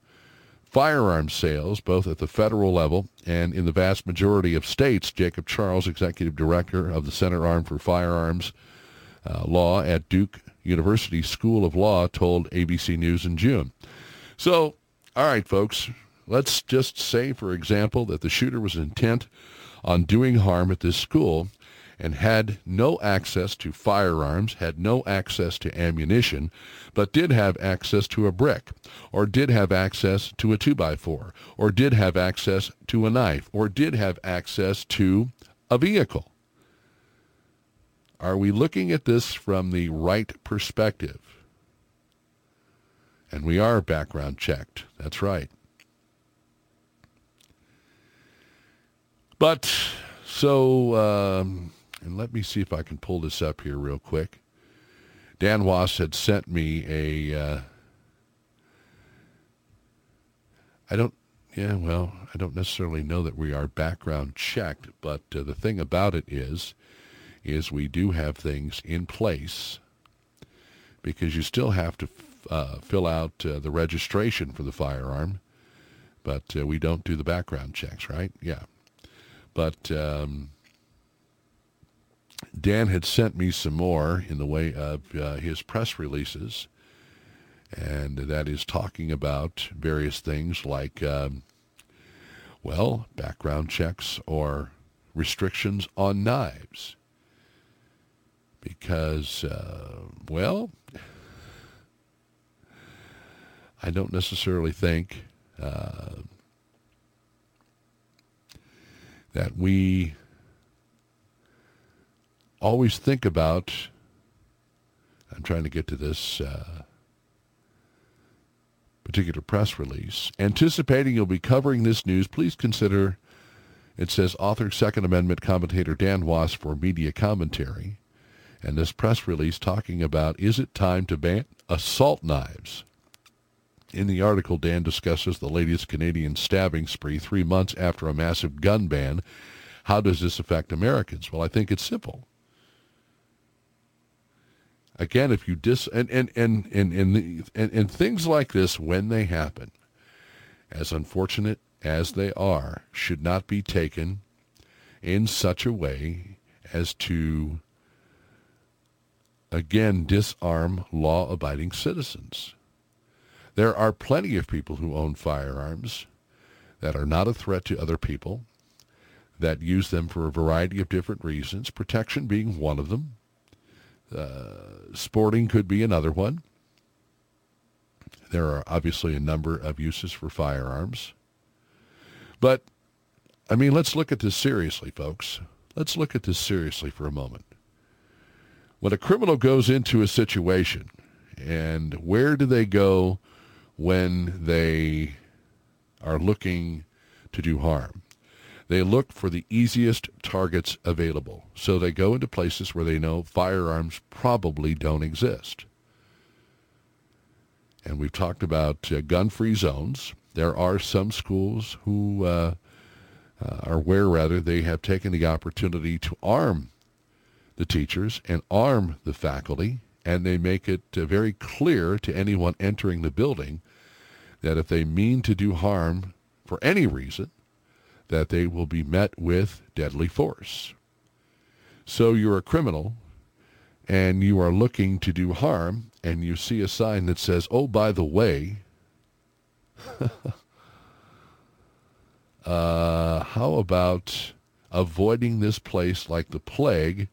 firearms sales, both at the federal level and in the vast majority of states. Jacob Charles, executive director of the Center Arm for Firearms uh, Law at Duke University School of Law, told ABC News in June. So, all right, folks, let's just say, for example, that the shooter was intent on doing harm at this school and had no access to firearms, had no access to ammunition, but did have access to a brick, or did have access to a 2x4, or did have access to a knife, or did have access to a vehicle. Are we looking at this from the right perspective? And we are background checked. That's right. But so um, and let me see if I can pull this up here real quick. Dan Wos had sent me a. Uh, I don't, yeah, well, I don't necessarily know that we are background checked, but uh, the thing about it is, is we do have things in place because you still have to uh, fill out uh, the registration for the firearm, but uh, we don't do the background checks, right? Yeah. But um, Dan had sent me some more in the way of uh, his press releases, and that is talking about various things like, um, well, background checks or restrictions on knives. Because, uh, well, I don't necessarily think uh, that we always think about, I'm trying to get to this uh, particular press release, anticipating you'll be covering this news, please consider, it says author Second Amendment commentator Dan Wos for media commentary, and this press release talking about is it time to ban assault knives? In the article, Dan discusses the latest Canadian stabbing spree three months after a massive gun ban. How does this affect Americans? Well, I think it's simple again, if you dis and and and and and, and, and things like this when they happen, as unfortunate as they are, should not be taken in such a way as to again disarm law-abiding citizens. There are plenty of people who own firearms that are not a threat to other people, that use them for a variety of different reasons, protection being one of them. Uh, sporting could be another one. There are obviously a number of uses for firearms. But, I mean, let's look at this seriously, folks. Let's look at this seriously for a moment. When a criminal goes into a situation, and where do they go when they are looking to do harm? They look for the easiest targets available. So they go into places where they know firearms probably don't exist. And we've talked about uh, gun-free zones. There are some schools who uh, uh, are where, rather, they have taken the opportunity to arm the teachers and arm the faculty, and they make it uh, very clear to anyone entering the building that if they mean to do harm for any reason, that they will be met with deadly force. So you're a criminal and you are looking to do harm and you see a sign that says, oh, by the way, uh, how about avoiding this place like the plague?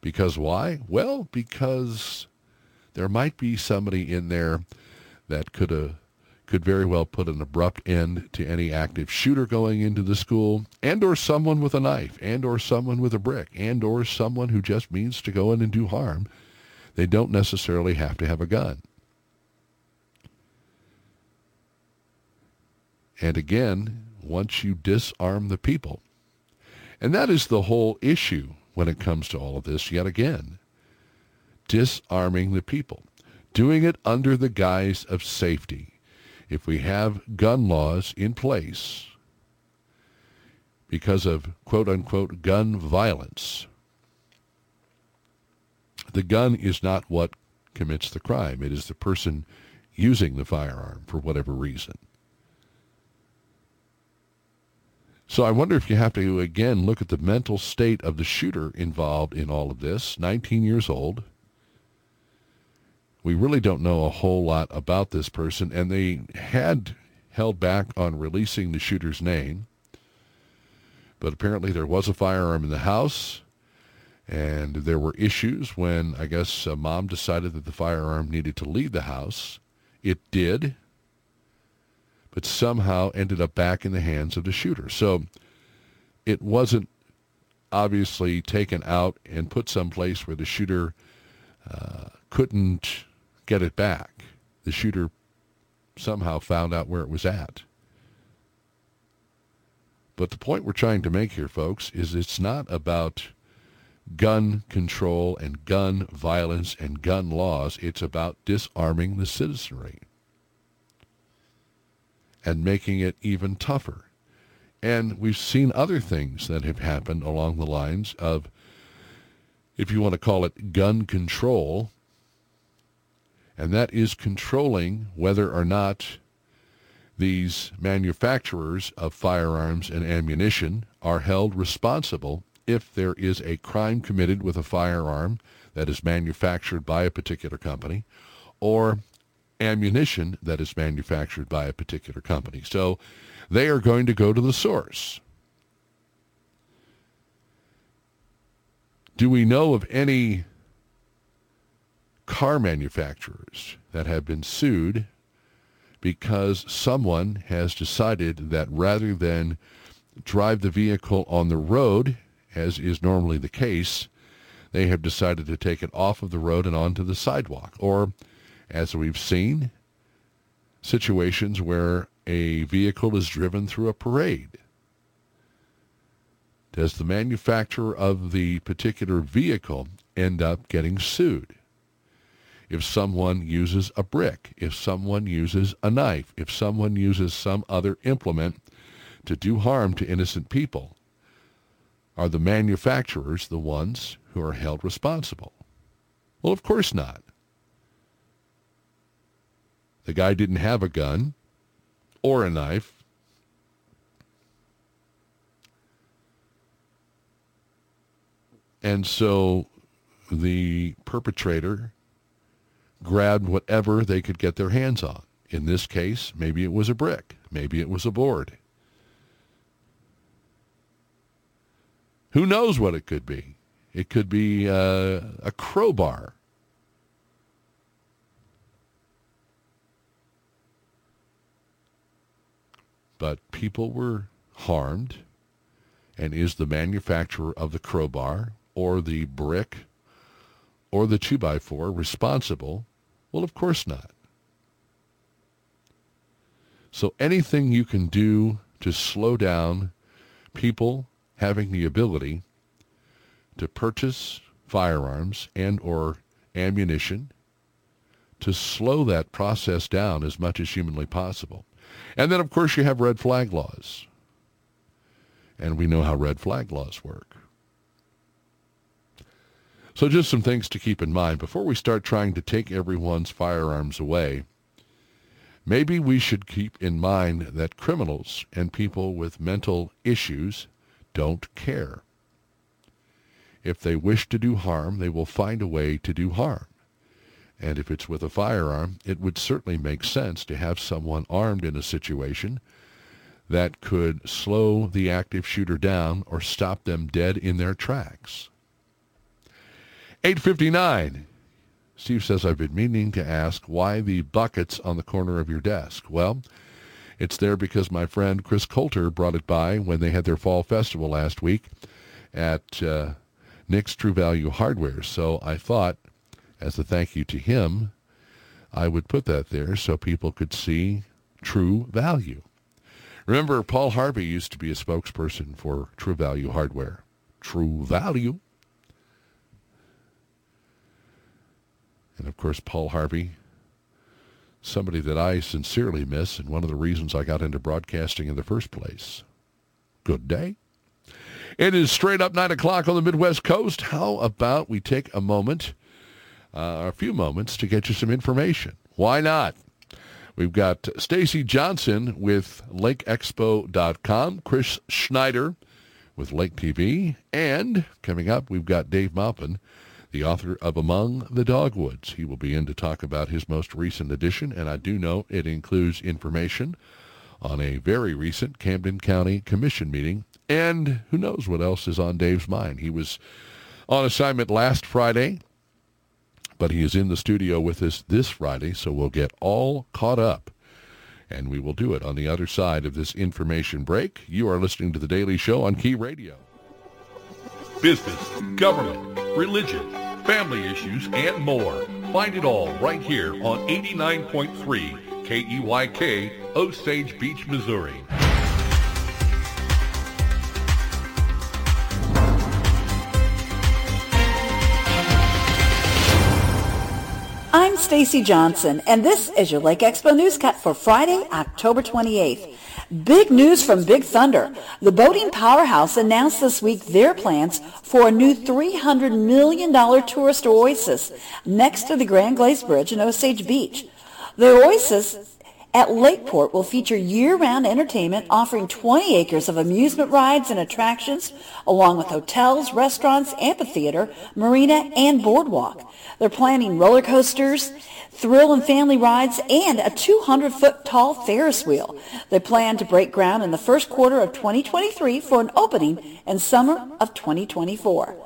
Because why? Well, because there might be somebody in there that could have could very well put an abrupt end to any active shooter going into the school and or someone with a knife and or someone with a brick and or someone who just means to go in and do harm. They don't necessarily have to have a gun. And again, once you disarm the people, and that is the whole issue when it comes to all of this yet again, disarming the people, doing it under the guise of safety if we have gun laws in place because of quote unquote gun violence, the gun is not what commits the crime. It is the person using the firearm for whatever reason. So I wonder if you have to again look at the mental state of the shooter involved in all of this, 19 years old, we really don't know a whole lot about this person, and they had held back on releasing the shooter's name. But apparently there was a firearm in the house, and there were issues when I guess uh, mom decided that the firearm needed to leave the house. It did, but somehow ended up back in the hands of the shooter. So it wasn't obviously taken out and put someplace where the shooter uh, couldn't get it back. The shooter somehow found out where it was at. But the point we're trying to make here, folks, is it's not about gun control and gun violence and gun laws. It's about disarming the citizenry and making it even tougher. And we've seen other things that have happened along the lines of, if you want to call it gun control, and that is controlling whether or not these manufacturers of firearms and ammunition are held responsible if there is a crime committed with a firearm that is manufactured by a particular company or ammunition that is manufactured by a particular company. So they are going to go to the source. Do we know of any car manufacturers that have been sued because someone has decided that rather than drive the vehicle on the road, as is normally the case, they have decided to take it off of the road and onto the sidewalk. Or, as we've seen, situations where a vehicle is driven through a parade. Does the manufacturer of the particular vehicle end up getting sued? If someone uses a brick, if someone uses a knife, if someone uses some other implement to do harm to innocent people? Are the manufacturers the ones who are held responsible? Well, of course not. The guy didn't have a gun or a knife. And so the perpetrator grabbed whatever they could get their hands on. In this case, maybe it was a brick. Maybe it was a board. Who knows what it could be? It could be uh, a crowbar. But people were harmed. And is the manufacturer of the crowbar or the brick or the 2x4 responsible well, of course not. So anything you can do to slow down people having the ability to purchase firearms and or ammunition to slow that process down as much as humanly possible. And then, of course, you have red flag laws. And we know how red flag laws work. So just some things to keep in mind before we start trying to take everyone's firearms away. Maybe we should keep in mind that criminals and people with mental issues don't care. If they wish to do harm, they will find a way to do harm. And if it's with a firearm, it would certainly make sense to have someone armed in a situation that could slow the active shooter down or stop them dead in their tracks. 859. Steve says, I've been meaning to ask why the buckets on the corner of your desk. Well, it's there because my friend Chris Coulter brought it by when they had their fall festival last week at uh, Nick's True Value Hardware. So I thought, as a thank you to him, I would put that there so people could see true value. Remember, Paul Harvey used to be a spokesperson for True Value Hardware. True Value. And of course, Paul Harvey, somebody that I sincerely miss and one of the reasons I got into broadcasting in the first place. Good day. It is straight up 9 o'clock on the Midwest Coast. How about we take a moment, uh, a few moments, to get you some information? Why not? We've got Stacy Johnson with LakeExpo.com, Chris Schneider with Lake TV, and coming up, we've got Dave Maupin, the author of Among the Dogwoods. He will be in to talk about his most recent edition, and I do know it includes information on a very recent Camden County Commission meeting, and who knows what else is on Dave's mind. He was on assignment last Friday but he is in the studio with us this Friday, so we'll get all caught up. And we will do it on the other side of this information break. You are listening to The Daily Show on Key Radio. Business, government, religion, family issues, and more. Find it all right here on 89.3 KEYK, Osage Beach, Missouri. I'm Stacy Johnson, and this is your Lake Expo News Cut for Friday, October 28th. Big news from Big Thunder. The boating powerhouse announced this week their plans for a new $300 million tourist oasis next to the Grand Glaize Bridge in Osage Beach. The oasis at Lakeport will feature year-round entertainment offering 20 acres of amusement rides and attractions, along with hotels, restaurants, amphitheater, marina, and boardwalk. They're planning roller coasters, thrill and family rides, and a 200-foot tall Ferris wheel. They plan to break ground in the first quarter of 2023 for an opening in summer of 2024.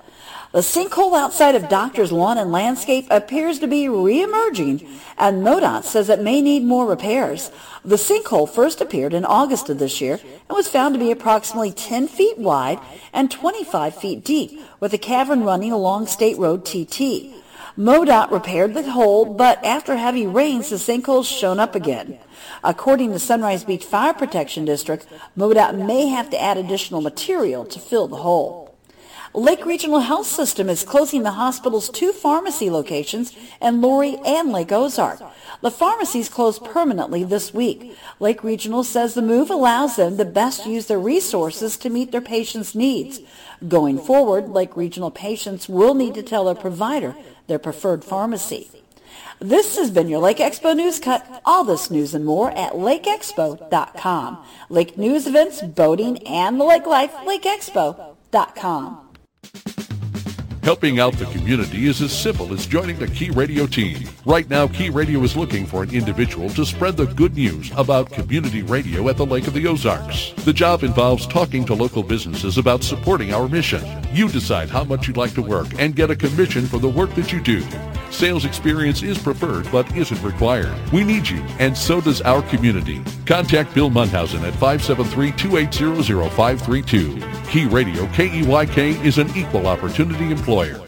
The sinkhole outside of Doctor's Lawn and Landscape appears to be reemerging, and MoDOT says it may need more repairs. The sinkhole first appeared in August of this year and was found to be approximately 10 feet wide and 25 feet deep, with a cavern running along State Road TT. MoDOT repaired the hole, but after heavy rains, the sinkhole's shown up again. According to Sunrise Beach Fire Protection District, MoDOT may have to add additional material to fill the hole. Lake Regional Health System is closing the hospital's two pharmacy locations in Laurie and Lake Ozark. The pharmacies closed permanently this week. Lake Regional says the move allows them to best use their resources to meet their patients' needs. Going forward, Lake Regional patients will need to tell their provider their preferred pharmacy. This has been your Lake Expo News Cut. All this news and more at lakeexpo.com. Lake news events, boating, and the lake life, lakeexpo.com. Helping out the community is as simple as joining the Key Radio team. Right now, Key Radio is looking for an individual to spread the good news about community radio at the Lake of the Ozarks. The job involves talking to local businesses about supporting our mission. You decide how much you'd like to work and get a commission for the work that you do. Sales experience is preferred but isn't required. We need you, and so does our community. Contact Bill Munhausen at 573-280-0532. Key Radio, KEYK, is an equal opportunity employer.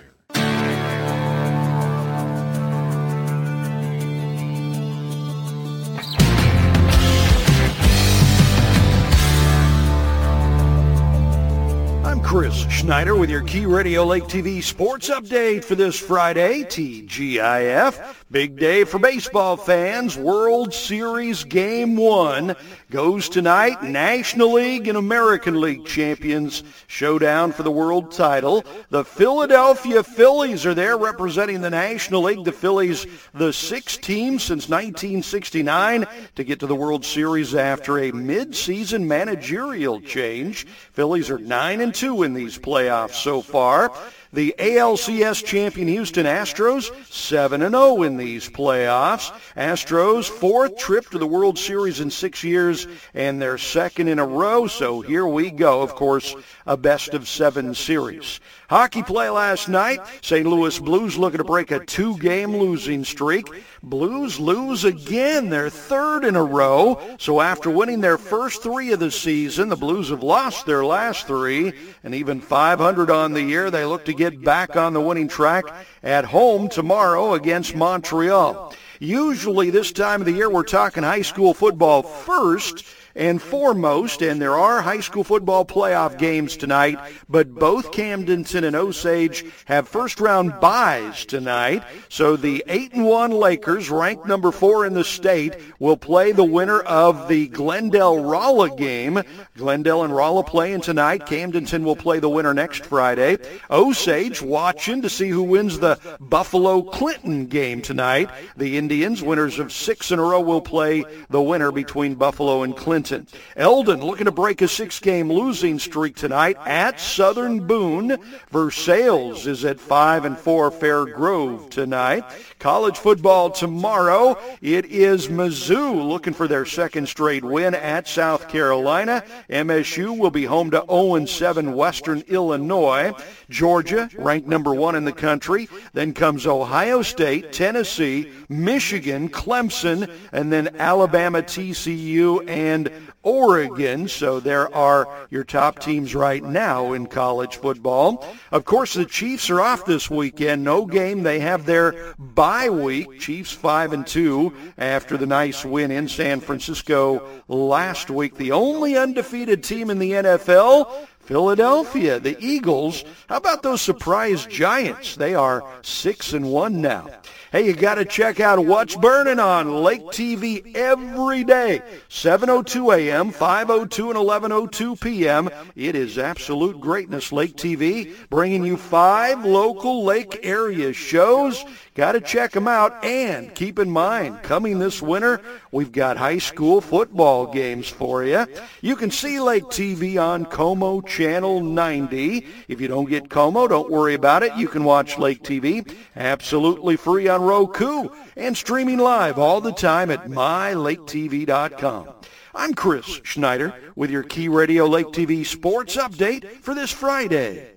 Schneider with your Key Radio Lake TV sports update for this Friday, TGIF. Big day for baseball fans. World Series Game 1 goes tonight. National League and American League champions showdown for the world title. The Philadelphia Phillies are there representing the National League. The Phillies, the sixth team since 1969 to get to the World Series after a mid-season managerial change. Phillies are 9 and 2 in these playoffs so far. The ALCS champion Houston Astros, 7-0 in these playoffs. Astros, fourth trip to the World Series in six years, and their second in a row. So here we go. Of course, a best of seven series. Hockey play last night. St. Louis Blues looking to break a two-game losing streak. Blues lose again, their third in a row. So after winning their first three of the season, the Blues have lost their last three. And even 500 on the year, they look to get back on the winning track at home tomorrow against Montreal. Usually this time of the year, we're talking high school football first and foremost, and there are high school football playoff games tonight, but both Camdenton and Osage have first-round byes tonight. So the 8 and 1 Lakers, ranked number 4 in the state, will play the winner of the Glendale-Rolla game. Glendale and Rolla playing tonight. Camdenton will play the winner next Friday. Osage watching to see who wins the Buffalo-Clinton game tonight. The Indians, winners of six in a row, will play the winner between Buffalo and Clinton. Eldon looking to break a six-game losing streak tonight at Southern Boone. Versailles is at 5 and 4 Fair Grove tonight. College football tomorrow. It is Mizzou looking for their second straight win at South Carolina. MSU will be home to 0-7 Western Illinois. Georgia, ranked number one in the country. Then comes Ohio State, Tennessee, Michigan, Clemson, and then Alabama, TCU, and Oregon. So there are your top teams right now in college football. Of course, the Chiefs are off this weekend. No game. They have their bye week. Chiefs 5 and 2 after the nice win in San Francisco last week. The only undefeated team in the NFL Philadelphia, the Eagles. How about those surprise Giants? They are 6 and 1 now. Hey, you got to check out What's Burning on Lake TV every day, 7:02 a.m., 5:02 and 11:02 p.m. It is absolute greatness Lake TV, bringing you five local lake area shows. Got to check them out and keep in mind, coming this winter, we've got high school football games for you. You can see Lake TV on Co-Mo Channel 90. If you don't get Co-Mo, don't worry about it. You can watch Lake TV absolutely free on Roku and streaming live all the time at mylaketv.com. I'm Chris Schneider with your Key Radio Lake TV sports update for this Friday.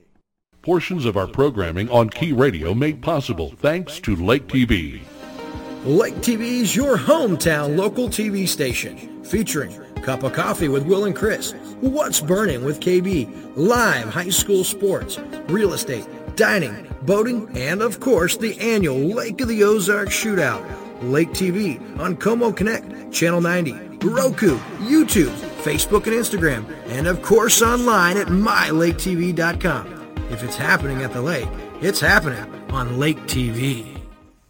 Portions of our programming on Key Radio made possible thanks to Lake TV. Lake TV is your hometown local TV station featuring Cup of Coffee with Will and Chris, What's Burning with KB, live high school sports, real estate, dining, boating, and of course the annual Lake of the Ozarks Shootout. Lake TV on Co-Mo Connect, Channel 90, Roku, YouTube, Facebook and Instagram, and of course online at mylaketv.com. If it's happening at the lake, it's happening on Lake TV.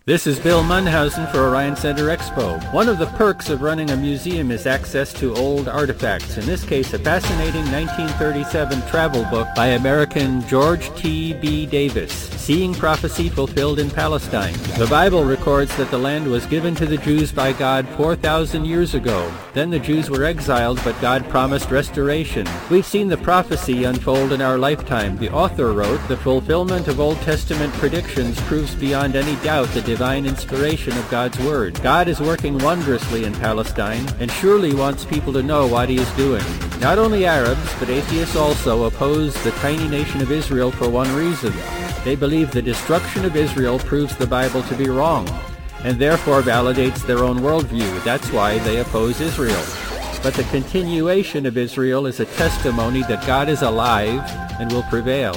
This is Bill Munhausen for Orion Center Expo. One of the perks of running a museum is access to old artifacts, in this case a fascinating 1937 travel book by American George T. B. Davis, Seeing Prophecy Fulfilled in Palestine. The Bible records that the land was given to the Jews by God 4,000 years ago. Then the Jews were exiled, but God promised restoration. We've seen the prophecy unfold in our lifetime. The author wrote, The fulfillment of Old Testament predictions proves beyond any doubt the divine inspiration of God's Word. God is working wondrously in Palestine and surely wants people to know what he is doing. Not only Arabs, but atheists also oppose the tiny nation of Israel for one reason. They believe the destruction of Israel proves the Bible to be wrong and therefore validates their own worldview. That's why they oppose Israel. But the continuation of Israel is a testimony that God is alive and will prevail.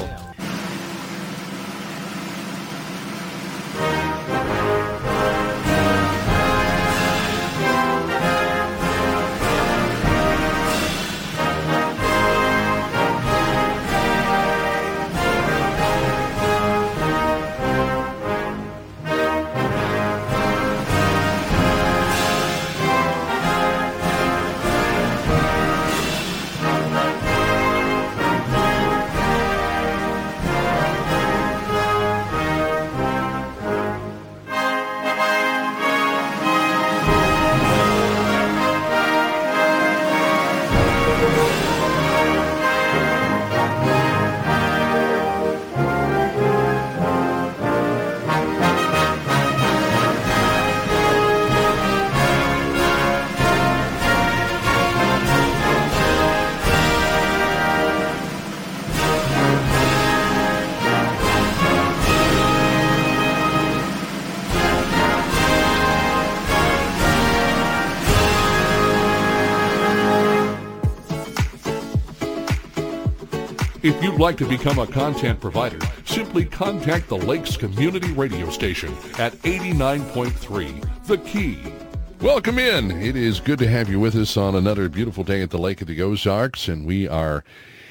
Like to become a content provider, simply contact the Lakes Community Radio Station at 89.3 The Key. Welcome in. It is good to have you with us on another beautiful day at the Lake of the Ozarks, and we are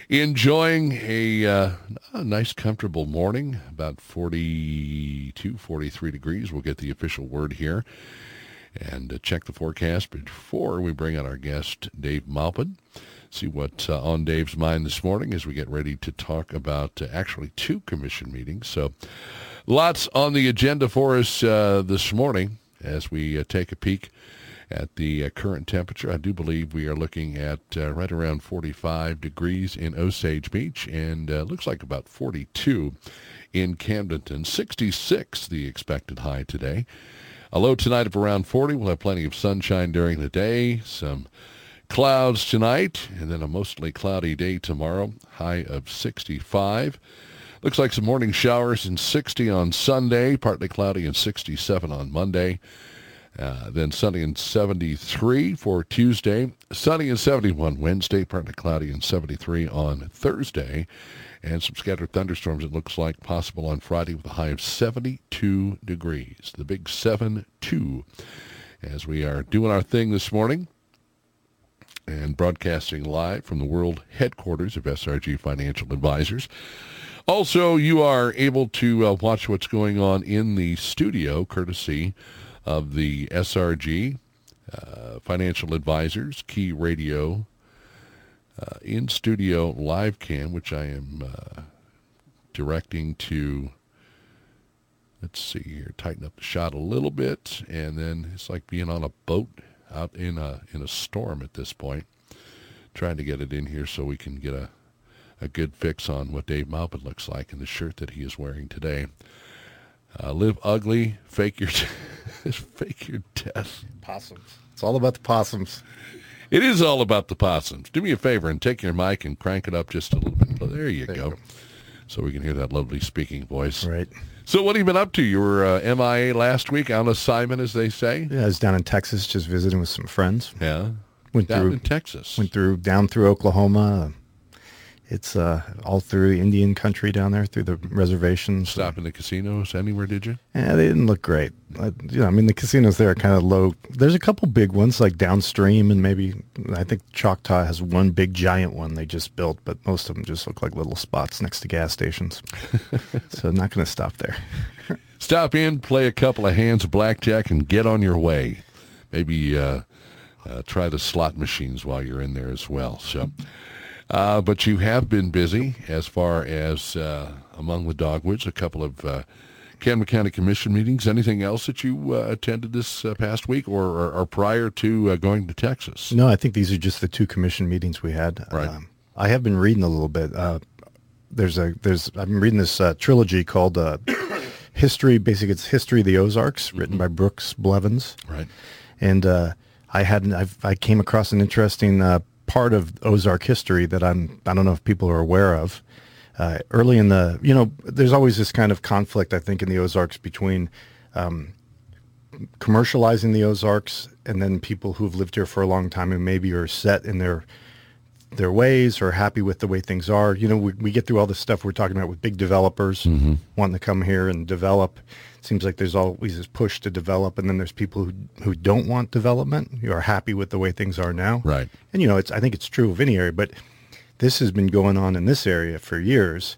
enjoying a, uh, a nice, comfortable morning, about 42, 43 degrees. We'll get the official word here and uh, check the forecast before we bring on our guest, Dave Maupin. See what's uh, on Dave's mind this morning as we get ready to talk about uh, actually two commission meetings. So lots on the agenda for us uh, this morning as we uh, take a peek at the uh, current temperature. I do believe we are looking at right around 45 degrees in Osage Beach and looks like about 42 in Camdenton. 66 the expected high today. A low tonight of around 40. We'll have plenty of sunshine during the day. Some clouds tonight, and then a mostly cloudy day tomorrow. High of 65. Looks like some morning showers and 60 on Sunday, partly cloudy and 67 on Monday. Uh, then sunny and 73 for Tuesday. Sunny and 71 Wednesday, partly cloudy and 73 on Thursday and some scattered thunderstorms, it looks like, possible on Friday with a high of 72 degrees. The big 7-2 as we are doing our thing this morning and broadcasting live from the world headquarters of SRG Financial Advisors. Also, you are able to uh, watch what's going on in the studio courtesy of the SRG uh, Financial Advisors Key Radio uh, in studio live cam, which I am uh, directing to. Let's see here, tighten up the shot a little bit, and then it's like being on a boat out in a in a storm at this point. Trying to get it in here so we can get a a good fix on what Dave Maupin looks like in the shirt that he is wearing today. Uh, live ugly, fake your fake your death. Possums. It's all about the possums. It is all about the possums. Do me a favor and take your mic and crank it up just a little bit. There you there go. You go. So we can hear that lovely speaking voice. Right. So what have you been up to? You were uh, MIA last week on assignment, as they say. Yeah, I was down in Texas just visiting with some friends. Yeah. Went down through in Texas. Went through down through Oklahoma, it's uh, all through Indian country down there, through the reservations. Stop in the casinos anywhere, did you? Yeah, they didn't look great. I, you know, I mean, the casinos there are kind of low. There's a couple big ones like downstream, and maybe I think Choctaw has one big giant one they just built, but most of them just look like little spots next to gas stations. so not going to stop there. stop in, play a couple of hands of blackjack, and get on your way. Maybe uh, uh, try the slot machines while you're in there as well. So. Uh, but you have been busy as far as uh, among the dogwoods, a couple of uh, County Commission meetings. Anything else that you uh, attended this uh, past week or, or, or prior to uh, going to Texas? No, I think these are just the two commission meetings we had. Right. Um, I have been reading a little bit. there's a there's I've been reading this trilogy called History. Basically, it's History of the Ozarks, mm-hmm. written by Brooks Blevins. Right. And I hadn't. I've, I came across an interesting part of Ozark history that I'm I don't know if people are aware of. Uh, early in the you know there's always this kind of conflict I think in the Ozarks between um, commercializing the Ozarks and then people who've lived here for a long time and maybe are set in their their ways or happy with the way things are. You know, we, we get through all this stuff we're talking about with big developers mm-hmm. wanting to come here and develop seems like there's always this push to develop, and then there's people who who don't want development, who are happy with the way things are now. Right. And you know, it's I think it's true of any area, but this has been going on in this area for years.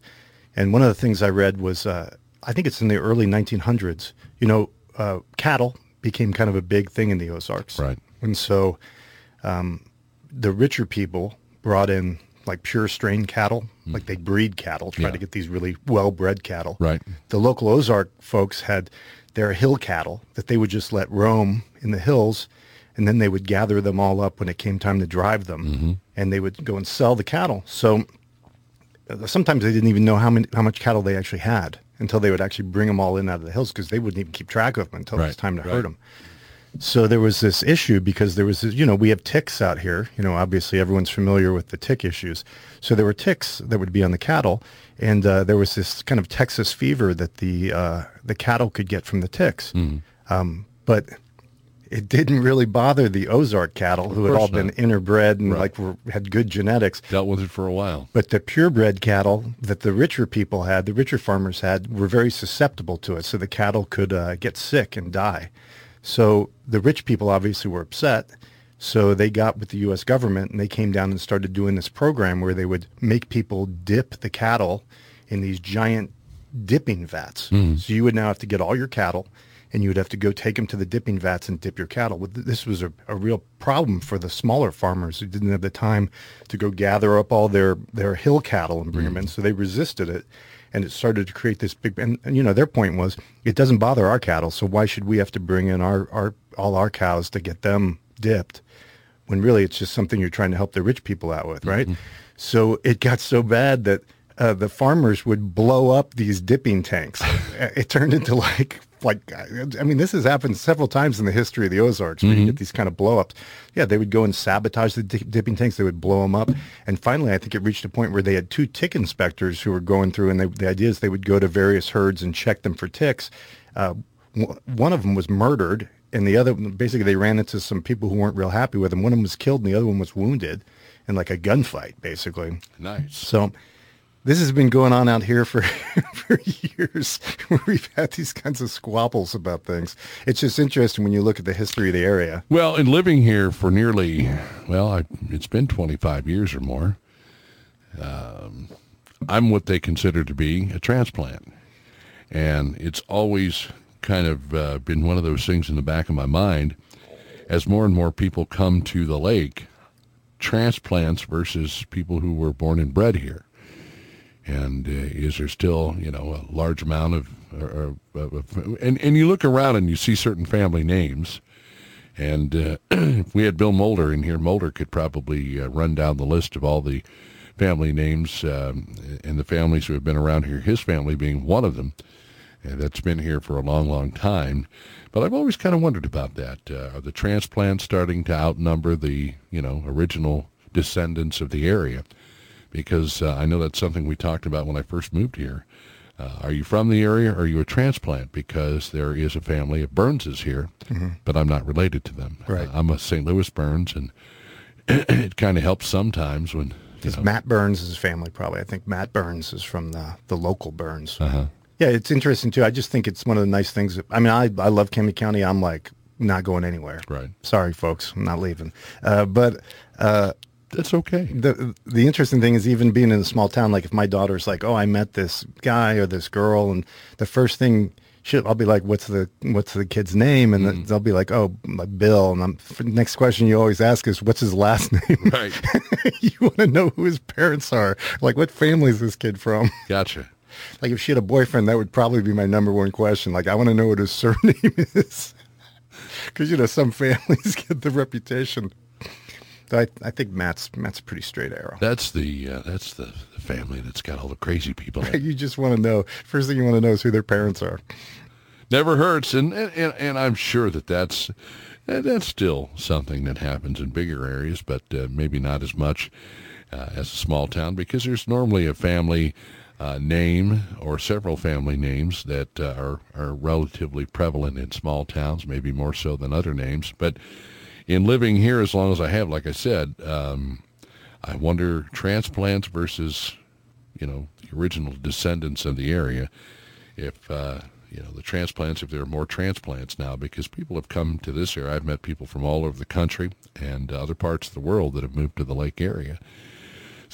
And one of the things I read was, uh, I think it's in the early 1900s. You know, uh, cattle became kind of a big thing in the Ozarks. Right. And so, um, the richer people brought in like pure strain cattle, mm. like they breed cattle, try yeah. to get these really well-bred cattle. Right. The local Ozark folks had their hill cattle that they would just let roam in the hills, and then they would gather them all up when it came time to drive them, mm-hmm. and they would go and sell the cattle. So uh, sometimes they didn't even know how many how much cattle they actually had until they would actually bring them all in out of the hills because they wouldn't even keep track of them until right. it was time to right. herd them. So there was this issue because there was, this, you know, we have ticks out here. You know, obviously everyone's familiar with the tick issues. So there were ticks that would be on the cattle, and uh, there was this kind of Texas fever that the uh, the cattle could get from the ticks. Mm. Um, but it didn't really bother the Ozark cattle who had all been not. interbred and Right. like were, had good genetics. Dealt with it for a while. But the purebred cattle that the richer people had, the richer farmers had, were very susceptible to it. So the cattle could uh, get sick and die. So the rich people obviously were upset. So they got with the U.S. government and they came down and started doing this program where they would make people dip the cattle in these giant dipping vats. Hmm. So you would now have to get all your cattle and you would have to go take them to the dipping vats and dip your cattle. This was a, a real problem for the smaller farmers who didn't have the time to go gather up all their, their hill cattle and bring them in. Hmm. So they resisted it. And it started to create this big, and, and you know, their point was, it doesn't bother our cattle. So why should we have to bring in our, our, all our cows to get them dipped? when really it's just something you're trying to help the rich people out with, right? So it got so bad that uh, the farmers would blow up these dipping tanks. It turned into like like I mean, this has happened several times in the history of the Ozarks where you get these kind of blow-ups. Yeah, they would go and sabotage the di- dipping tanks. They would blow them up, and finally, I think it reached a point where they had two tick inspectors who were going through, and they, the idea is they would go to various herds and check them for ticks. Uh, w- one of them was murdered and the other basically they ran into some people who weren't real happy with him. One of them was killed, and the other one was wounded in like a gunfight, basically. Nice. So this has been going on out here for for years. We've had these kinds of squabbles about things. It's just interesting when you look at the history of the area. Well, in living here for nearly, well, I, it's been 25 years or more, um, I'm what they consider to be a transplant. And it's always kind of uh, been one of those things in the back of my mind as more and more people come to the lake, transplants versus people who were born and bred here. And uh, is there still, you know, a large amount of, or, or, and, and you look around and you see certain family names. And uh, if we had Bill Mulder in here, Mulder could probably uh, run down the list of all the family names um, and the families who have been around here, his family being one of them. And that's been here for a long, long time. But I've always kind of wondered about that. Uh, are the transplants starting to outnumber the, you know, original descendants of the area? Because uh, I know that's something we talked about when I first moved here. Uh, are you from the area or are you a transplant? Because there is a family of Burnses here, but I'm not related to them. Right. Uh, I'm a St. Louis Burns, and it kind of helps sometimes when, Because Matt Burns is a family, probably. I think Matt Burns is from the the local Burns. uh-huh. Yeah, it's interesting too. I just think it's one of the nice things. That, I mean, I I love Kenny County. I'm like not going anywhere. Right. Sorry, folks, I'm not leaving. Uh, but uh, that's okay. the the interesting thing is even being in a small town. Like if my daughter's like, "Oh, I met this guy or this girl," and the first thing. She'll, I'll be like, "What's the what's the kid's name?" And then mm. they'll be like, "Oh, Bill." And I'm, next question you always ask is, "What's his last name?" Right. you want to know who his parents are. Like, what family is this kid from? Gotcha. Like, if she had a boyfriend, that would probably be my number one question. Like, I want to know what his surname is. Because, you know, some families get the reputation. I, I think Matt's Matt's a pretty straight arrow. That's the uh, that's the, the family that's got all the crazy people. You just want to know. First thing you want to know is who their parents are. Never hurts, and and, and I'm sure that that's that's still something that happens in bigger areas, but uh, maybe not as much uh, as a small town because there's normally a family uh, name or several family names that uh, are are relatively prevalent in small towns, maybe more so than other names. But in living here as long as I have, like I said, um, I wonder transplants versus you know the original descendants of the area if uh, you know the transplants if there are more transplants now because people have come to this area. I've met people from all over the country and other parts of the world that have moved to the lake area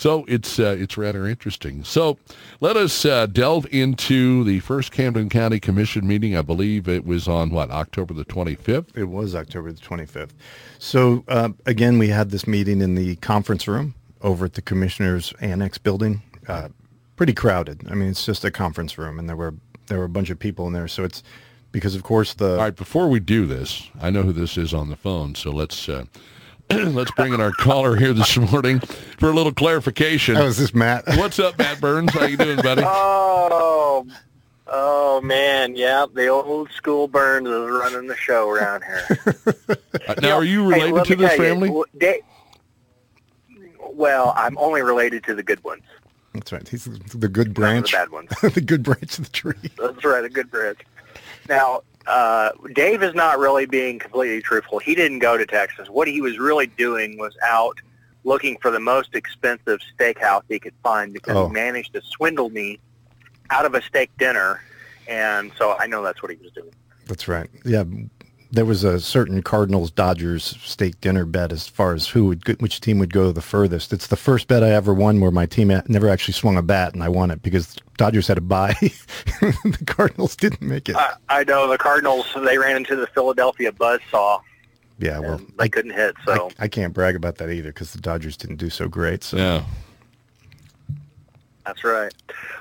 so it's uh, it's rather interesting so let us uh, delve into the first camden county commission meeting i believe it was on what october the 25th It was October the 25th. So, uh, again, we had this meeting in the conference room over at the Commissioner's Annex building. Uh, pretty crowded. I mean, it's just a conference room, and there were there were a bunch of people in there. So it's because, of course, the all right before we do this i know who this is on the phone so let's uh, let's bring in our caller here this morning for a little clarification oh, is this Matt? What's up, Matt Burns? How you doing, buddy? Oh, oh man, yeah, the old school Burns is running the show around here. Uh, now, are you related let to me this tell you, family? they- well, I'm only related to the good ones. That's right. He's the good branch. the bad ones. the good branch of the tree. That's right, a good branch. Now, uh, Dave is not really being completely truthful. He didn't go to Texas. What he was really doing was out looking for the most expensive steakhouse he could find because Oh. he managed to swindle me out of a steak dinner, and so I know that's what he was doing. That's right. Yeah, there was a certain Cardinals Dodgers steak dinner bet as far as who would which team would go the furthest. It's the first bet I ever won where my team never actually swung a bat and I won it because Dodgers had a bye. the Cardinals didn't make it. I, I know the Cardinals. They ran into the Philadelphia buzzsaw. yeah, well, They couldn't hit. So I, I can't brag about that either because the Dodgers didn't do so great. So Yeah. That's right.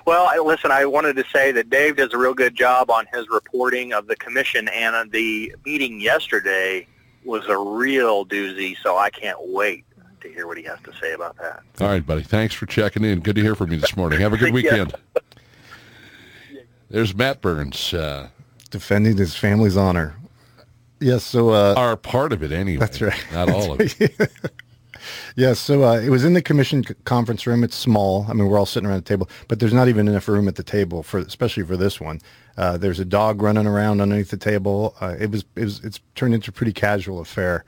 Well, I, listen, I wanted to say that Dave does a real good job on his reporting of the commission, and uh, the meeting yesterday was a real doozy, so I can't wait to hear what he has to say about that. All right, buddy. Thanks for checking in. Good to hear from you this morning. Have a good Yeah. weekend. There's Matt Burns. Uh, defending his family's honor. Yes, so uh, are part of it anyway. That's right. Not all of it. Yeah, so uh, it was in the commission conference room. It's small. I mean, we're all sitting around the table, but there's not even enough room at the table for, especially for this one. Uh, there's a dog running around underneath the table. Uh, it was, it was, it's turned into a pretty casual affair.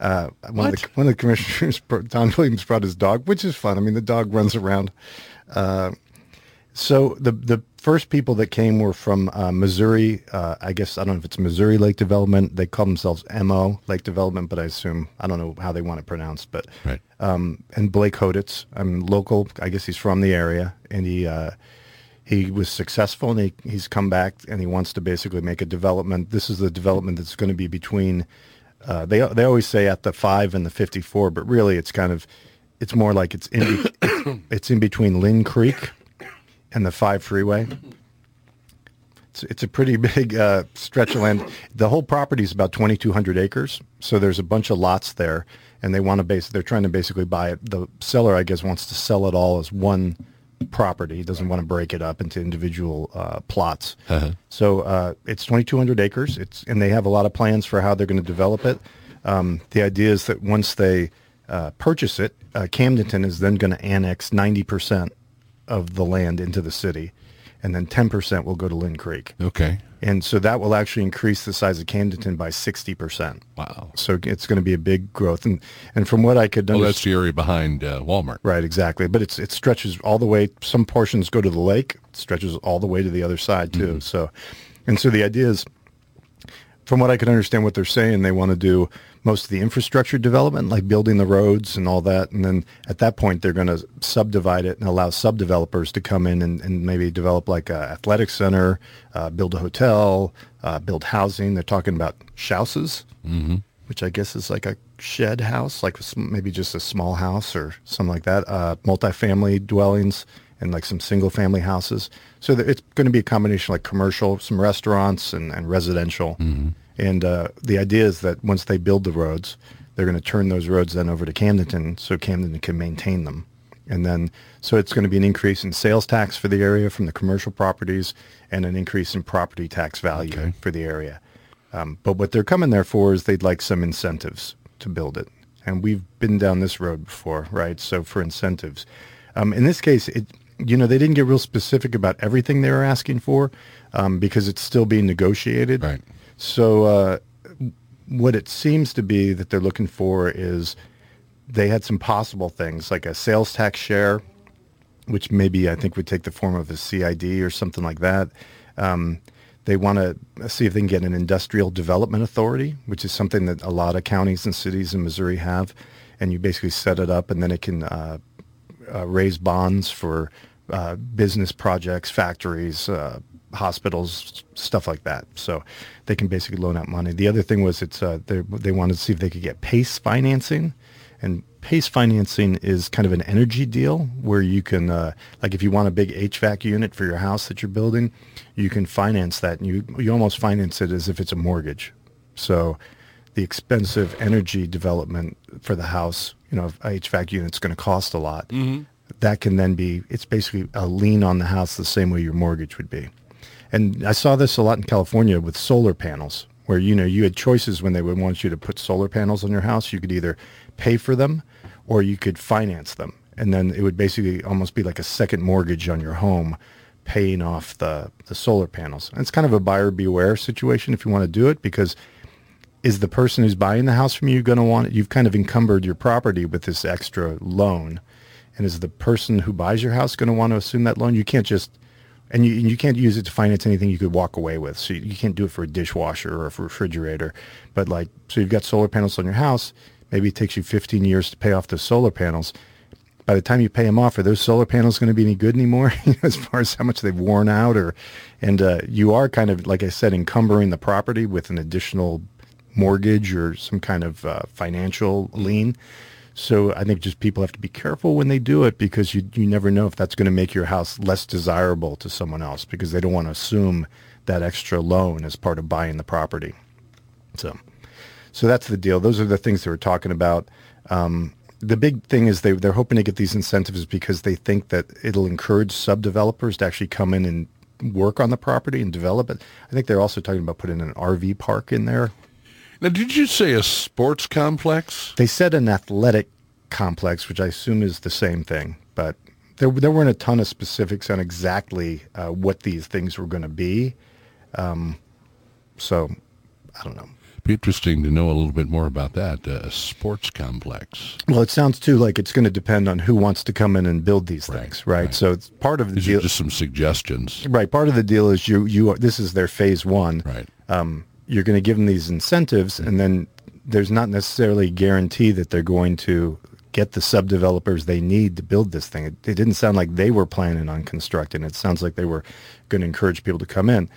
Uh, one of the one of the commissioners, Don Williams, brought his dog, which is fun. I mean, the dog runs around. Uh, so the the first people that came were from uh, Missouri. Uh, I guess I don't know if it's Missouri Lake Development. They call themselves MO Lake Development, but I assume I don't know how they want it pronounced. But Right. um, and Blake Hoditz, I'm local. I guess he's from the area, and he uh, he was successful, and he, he's come back, and he wants to basically make a development. This is the development that's going to be between. Uh, they they always say at the five and the 54, but really it's kind of it's more like it's in be- it's in between Linn Creek and the five freeway. It's, it's a pretty big uh, stretch of land. The whole property is about 2,200 acres, so there's a bunch of lots there, and they want to base. They're trying to basically buy it. The seller, I guess, wants to sell it all as one property. He doesn't want to break it up into individual uh, plots. So uh, it's 2,200 acres. It's and they have a lot of plans for how they're going to develop it. Um, the idea is that once they uh, purchase it, uh, Camdenton is then going to annex 90 percent of the land into the city, and then 10 percent will go to Linn Creek. Okay. And so that will actually increase the size of Camdenton by 60 percent. Wow. So it's going to be a big growth, and and from what I could understand. that's the area behind uh, Walmart. Right, exactly. But it's it stretches all the way. Some portions go to the lake. It stretches all the way to the other side too. So, and so the idea is, from what I can understand, what they're saying, they want to do most of the infrastructure development, like building the roads and all that. And then at that point, they're going to subdivide it and allow sub-developers to come in and, and maybe develop like a athletic center, uh, build a hotel, uh, build housing. They're talking about houses Mm-hmm. which I guess is like a shed house, like maybe just a small house or something like that. Uh, multifamily dwellings and like some single family houses. So it's going to be a combination like commercial, some restaurants and, and residential. And uh, the idea is that once they build the roads, they're going to turn those roads then over to Camdenton so Camdenton can maintain them. And then, so it's going to be an increase in sales tax for the area from the commercial properties and an increase in property tax value for the area. Um, but what they're coming there for is they'd like some incentives to build it. And we've been down this road before, right? So for incentives, um, in this case, it, you know, they didn't get real specific about everything they were asking for um, because it's still being negotiated. Right. So uh, what it seems to be that they're looking for is they had some possible things like a sales tax share, which maybe I think would take the form of a CID or something like that. Um, they want to see if they can get an industrial development authority, which is something that a lot of counties and cities in Missouri have. And you basically set it up and then it can uh, uh, raise bonds for uh, business projects, factories, uh, hospitals, stuff like that. So they can basically loan out money. The other thing was it's uh, they they wanted to see if they could get PACE financing, and PACE financing is kind of an energy deal where you can uh, like if you want a big HVAC unit for your house that you're building, you can finance that, and you you almost finance it as if it's a mortgage. So the expensive energy development for the house, you know, HVAC unit's going to cost a lot. That can then be, it's basically a lien on the house the same way your mortgage would be. And I saw this a lot in California with solar panels, where, you know, you had choices when they would want you to put solar panels on your house. You could either pay for them or you could finance them. And then it would basically almost be like a second mortgage on your home paying off the, the solar panels. And it's kind of a buyer beware situation if you want to do it because is the person who's buying the house from you going to want it? You've kind of encumbered your property with this extra loan. And is the person who buys your house going to want to assume that loan? You can't just, and you, you can't use it to finance anything you could walk away with. So you, you can't do it for a dishwasher or a refrigerator. But like, so you've got solar panels on your house. Maybe it takes you 15 years to pay off the solar panels by the time you pay them off, are those solar panels going to be any good anymore as far as how much they've worn out? Or, and uh, you are kind of, like I said, encumbering the property with an additional mortgage or some kind of uh, financial lien. So I think just people have to be careful when they do it because you you never know if that's going to make your house less desirable to someone else because they don't want to assume that extra loan as part of buying the property. So, so that's the deal. Those are the things that we're talking about. Um, the big thing is they they're hoping to get these incentives because they think that it'll encourage sub developers to actually come in and work on the property and develop it. I think they're also talking about putting an RV park in there. Now, did you say a sports complex? They said an athletic complex, which I assume is the same thing, but there there weren't a ton of specifics on exactly uh, what these things were going to be. Um, so I don't know It'd be interesting to know a little bit more about that uh, sports complex. Well, it sounds too like it's going to depend on who wants to come in and build these right, things, right? right? So it's part of the These deal. just some suggestions, right? Part of the deal is you you this is their phase one, right? Um, you're going to give them these incentives, and then there's not necessarily a guarantee that they're going to get the sub developers they need to build this thing. It, it didn't sound like they were planning on constructing. It sounds like they were going to encourage people to come in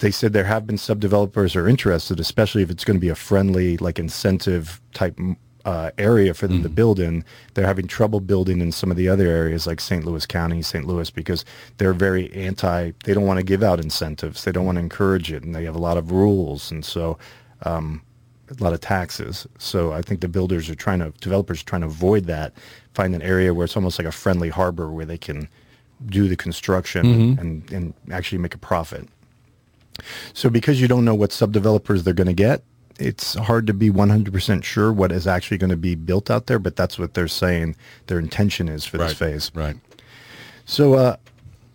they said there have been sub developers are interested, especially if it's going to be a friendly, like incentive type uh, area for them mm to build in. They're having trouble building in some of the other areas like St. Louis County, St. Louis, because they're very anti. They don't want to give out incentives. They don't want to encourage it, and they have a lot of rules, and so um, a lot of taxes. So I think the builders are trying to, developers are trying to avoid that, find an area where it's almost like a friendly harbor where they can do the construction mm-hmm. and, and actually make a profit. So because you don't know what subdevelopers they're going to get, it's hard to be 100% sure what is actually going to be built out there, but that's what they're saying their intention is for right, this phase. Right. So, uh,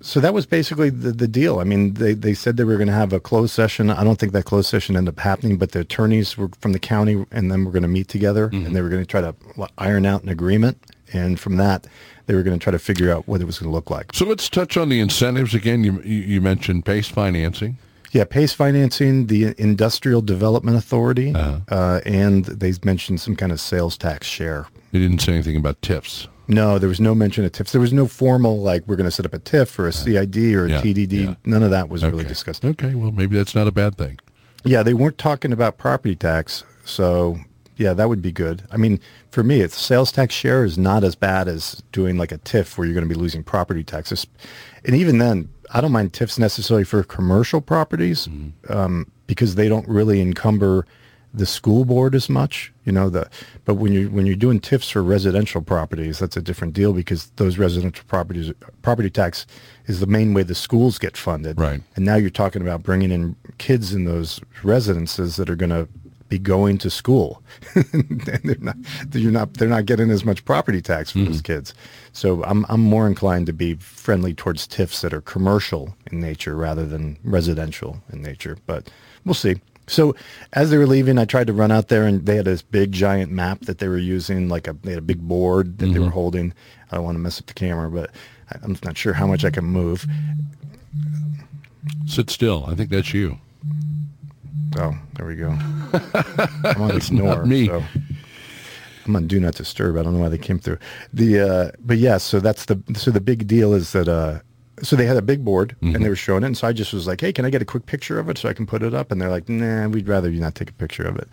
so that was basically the, the deal. I mean, they, they said they were going to have a closed session. I don't think that closed session ended up happening, but the attorneys were from the county and then we're going to meet together mm-hmm. and they were going to try to iron out an agreement. And from that, they were going to try to figure out what it was going to look like. So let's touch on the incentives again. You, you mentioned PACE financing. Yeah, PACE Financing, the Industrial Development Authority, uh-huh. uh, and they mentioned some kind of sales tax share. They didn't say anything about TIFs. No, there was no mention of TIFs. There was no formal, like, we're going to set up a TIF or a CID or a yeah, TDD. Yeah. None of that was okay. really discussed. Okay, well, maybe that's not a bad thing. Yeah, they weren't talking about property tax. So, yeah, that would be good. I mean, for me, it's sales tax share is not as bad as doing like a TIF where you're going to be losing property taxes. And even then, I don't mind TIFs necessarily for commercial properties mm-hmm. um, because they don't really encumber the school board as much, you know. The but when you when you're doing TIFs for residential properties, that's a different deal because those residential properties property tax is the main way the schools get funded. Right. And now you're talking about bringing in kids in those residences that are going to be going to school. and they're not, you're not, they're not getting as much property tax for mm-hmm. those kids. So I'm, I'm more inclined to be friendly towards TIFs that are commercial in nature rather than residential in nature. But we'll see. So as they were leaving, I tried to run out there, and they had this big giant map that they were using, like a they had a big board that mm-hmm. they were mm-hmm. holding. I don't want to mess up the camera, but I'm not sure how much I can move. Sit still. I think that's you. Oh, there we go. I'm on ignore. me. So I'm on do not disturb. I don't know why they came through. The uh, but yeah, so that's the so the big deal is that uh, so they had a big board mm-hmm. and they were showing it, and so I just was like, hey, can I get a quick picture of it so I can put it up? And they're like, nah, we'd rather you not take a picture of it.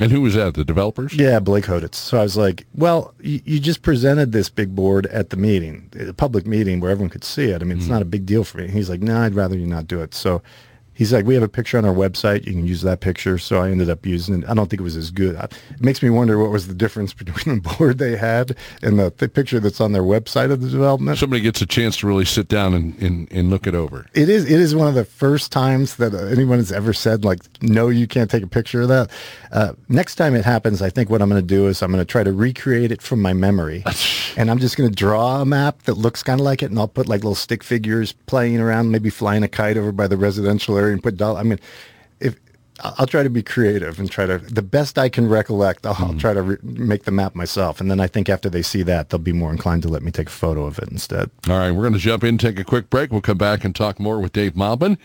And who was that? The developers? Yeah, Blake Hoditz. So I was like, well, you, you, just presented this big board at the meeting, a public meeting where everyone could see it. I mean, it's mm. not a big deal for me. He's like, no, nah, I'd rather you not do it. So he's like, we have a picture on our website. You can use that picture. So I ended up using it. I don't think it was as good. It makes me wonder what was the difference between the board they had and the, the picture that's on their website of the development. Somebody gets a chance to really sit down and, and, and look it over. It is it is one of the first times that anyone has ever said like, no, you can't take a picture of that. Uh, next time it happens, I think what I'm going to do is I'm going to try to recreate it from my memory, and I'm just going to draw a map that looks kind of like it, and I'll put like little stick figures playing around, maybe flying a kite over by the residential area and put doll. I mean, if I'll try to be creative and try to the best I can recollect. I'll, I'll try to re- make the map myself, and then I think after they see that, they'll be more inclined to let me take a photo of it instead. All right, we're going to jump in, take a quick break. We'll come back and talk more with Dave Maupin.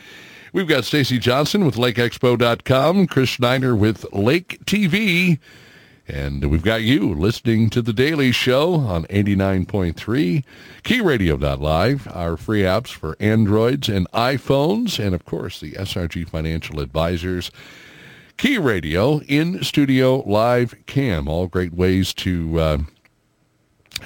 We've got Stacy Johnson with LakeExpo.com, Chris Schneider with Lake TV, and we've got you listening to The Daily Show on 89.3, KeyRadio.live, our free apps for Androids and iPhones, and of course the SRG Financial Advisors. Key Radio in studio live cam, all great ways to uh,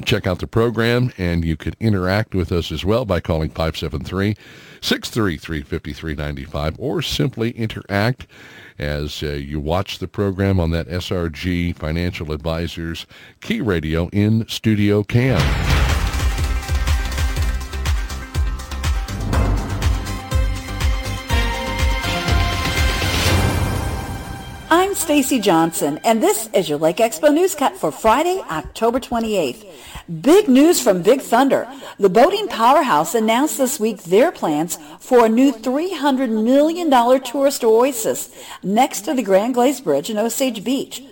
check out the program, and you could interact with us as well by calling 573 633 5395 or simply interact as uh, you watch the program on that SRG Financial Advisors Key Radio in Studio Cam. Stacy Johnson, and this is your Lake Expo News Cut for Friday, October 28th. Big news from Big Thunder. The boating powerhouse announced this week their plans for a new $300 million tourist oasis next to the Grand Glaize Bridge in Osage Beach.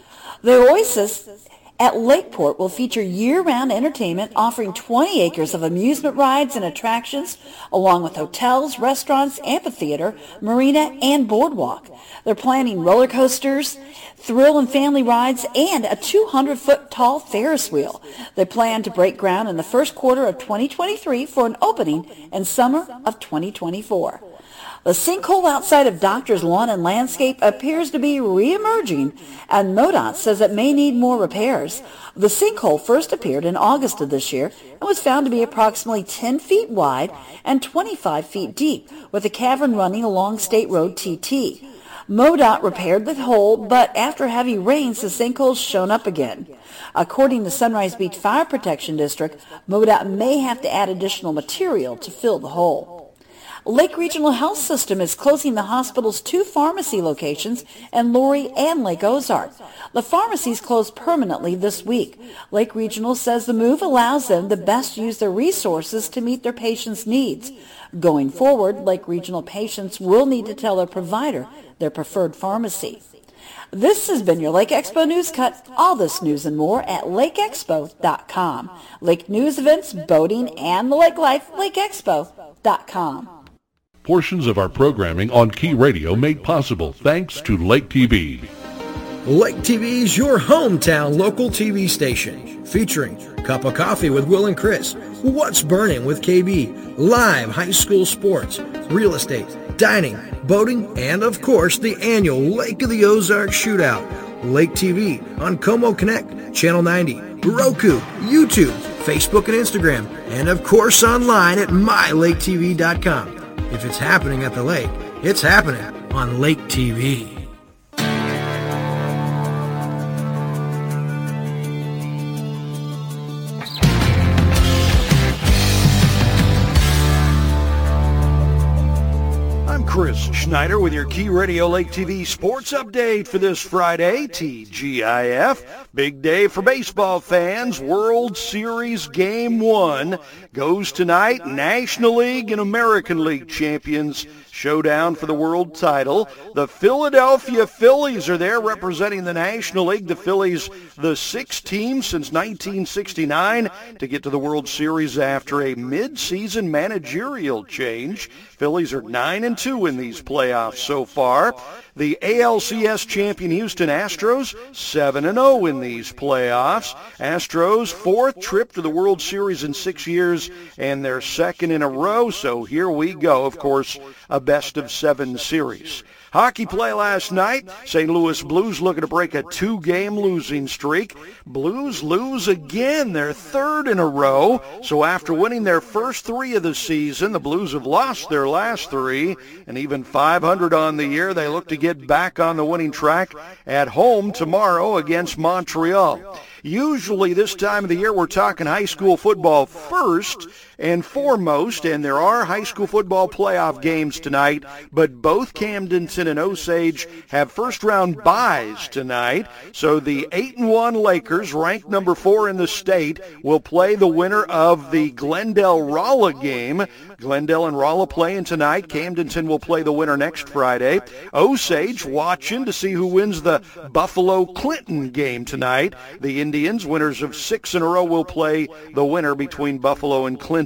The oasis at Lakeport will feature year-round entertainment offering 20 acres of amusement rides and attractions, along with hotels, restaurants, amphitheater, marina, and boardwalk. They're planning roller coasters, thrill and family rides, and a 200-foot tall Ferris wheel. They plan to break ground in the first quarter of 2023 for an opening in summer of 2024. The sinkhole outside of Doctor's Lawn and Landscape appears to be reemerging, and MoDOT says it may need more repairs. The sinkhole first appeared in August of this year and was found to be approximately 10 feet wide and 25 feet deep, with a cavern running along State Road TT. MoDOT repaired the hole, but after heavy rains, the sinkhole's shown up again. According to Sunrise Beach Fire Protection District, MoDOT may have to add additional material to fill the hole. Lake Regional Health System is closing the hospital's two pharmacy locations in Laurie and Lake Ozark. The pharmacies closed permanently this week. Lake Regional says the move allows them to best use their resources to meet their patients' needs. Going forward, Lake Regional patients will need to tell their provider their preferred pharmacy. This has been your Lake Expo News Cut. All this news and more at lakeexpo.com. Lake news events, boating, and the lake life, lakeexpo.com. Portions of our programming on Key Radio made possible thanks to Lake TV. Lake TV is your hometown local TV station, featuring Cup of Coffee with Will and Chris, What's Burning with KB, live high school sports, real estate, dining, boating, and of course the annual Lake of the Ozarks Shootout. Lake TV on Co-Mo Connect, Channel 90, Roku, YouTube, Facebook and Instagram, and of course online at mylaketv.com. If it's happening at the lake, it's happening on Lake TV. Chris Schneider with your Key Radio Lake TV sports update for this Friday, TGIF. Big day for baseball fans. World Series Game 1 goes tonight. National League and American League champions showdown for the world title. The Philadelphia Phillies are there representing the National League. The Phillies, the sixth team since 1969 to get to the World Series after a mid-season managerial change. Phillies are 9 and 2 in these playoffs so far. The ALCS champion Houston Astros, 7 and 0 in these playoffs. Astros, fourth trip to the World Series in six years and their second in a row. So here we go. Of course, a best of seven series. Hockey play last night. St. Louis Blues looking to break a two-game losing streak. Blues lose again, their third in a row. So after winning their first three of the season, the Blues have lost their last three. And even 500 on the year, they look to get back on the winning track at home tomorrow against Montreal. Usually this time of the year, we're talking high school football first and foremost, and there are high school football playoff games tonight, but both Camdenton and Osage have first-round byes tonight. So the 8 and 1 Lakers, ranked number 4 in the state, will play the winner of the Glendale-Rolla game. Glendale and Rolla playing tonight. Camdenton will play the winner next Friday. Osage watching to see who wins the Buffalo-Clinton game tonight. The Indians, winners of six in a row, will play the winner between Buffalo and Clinton.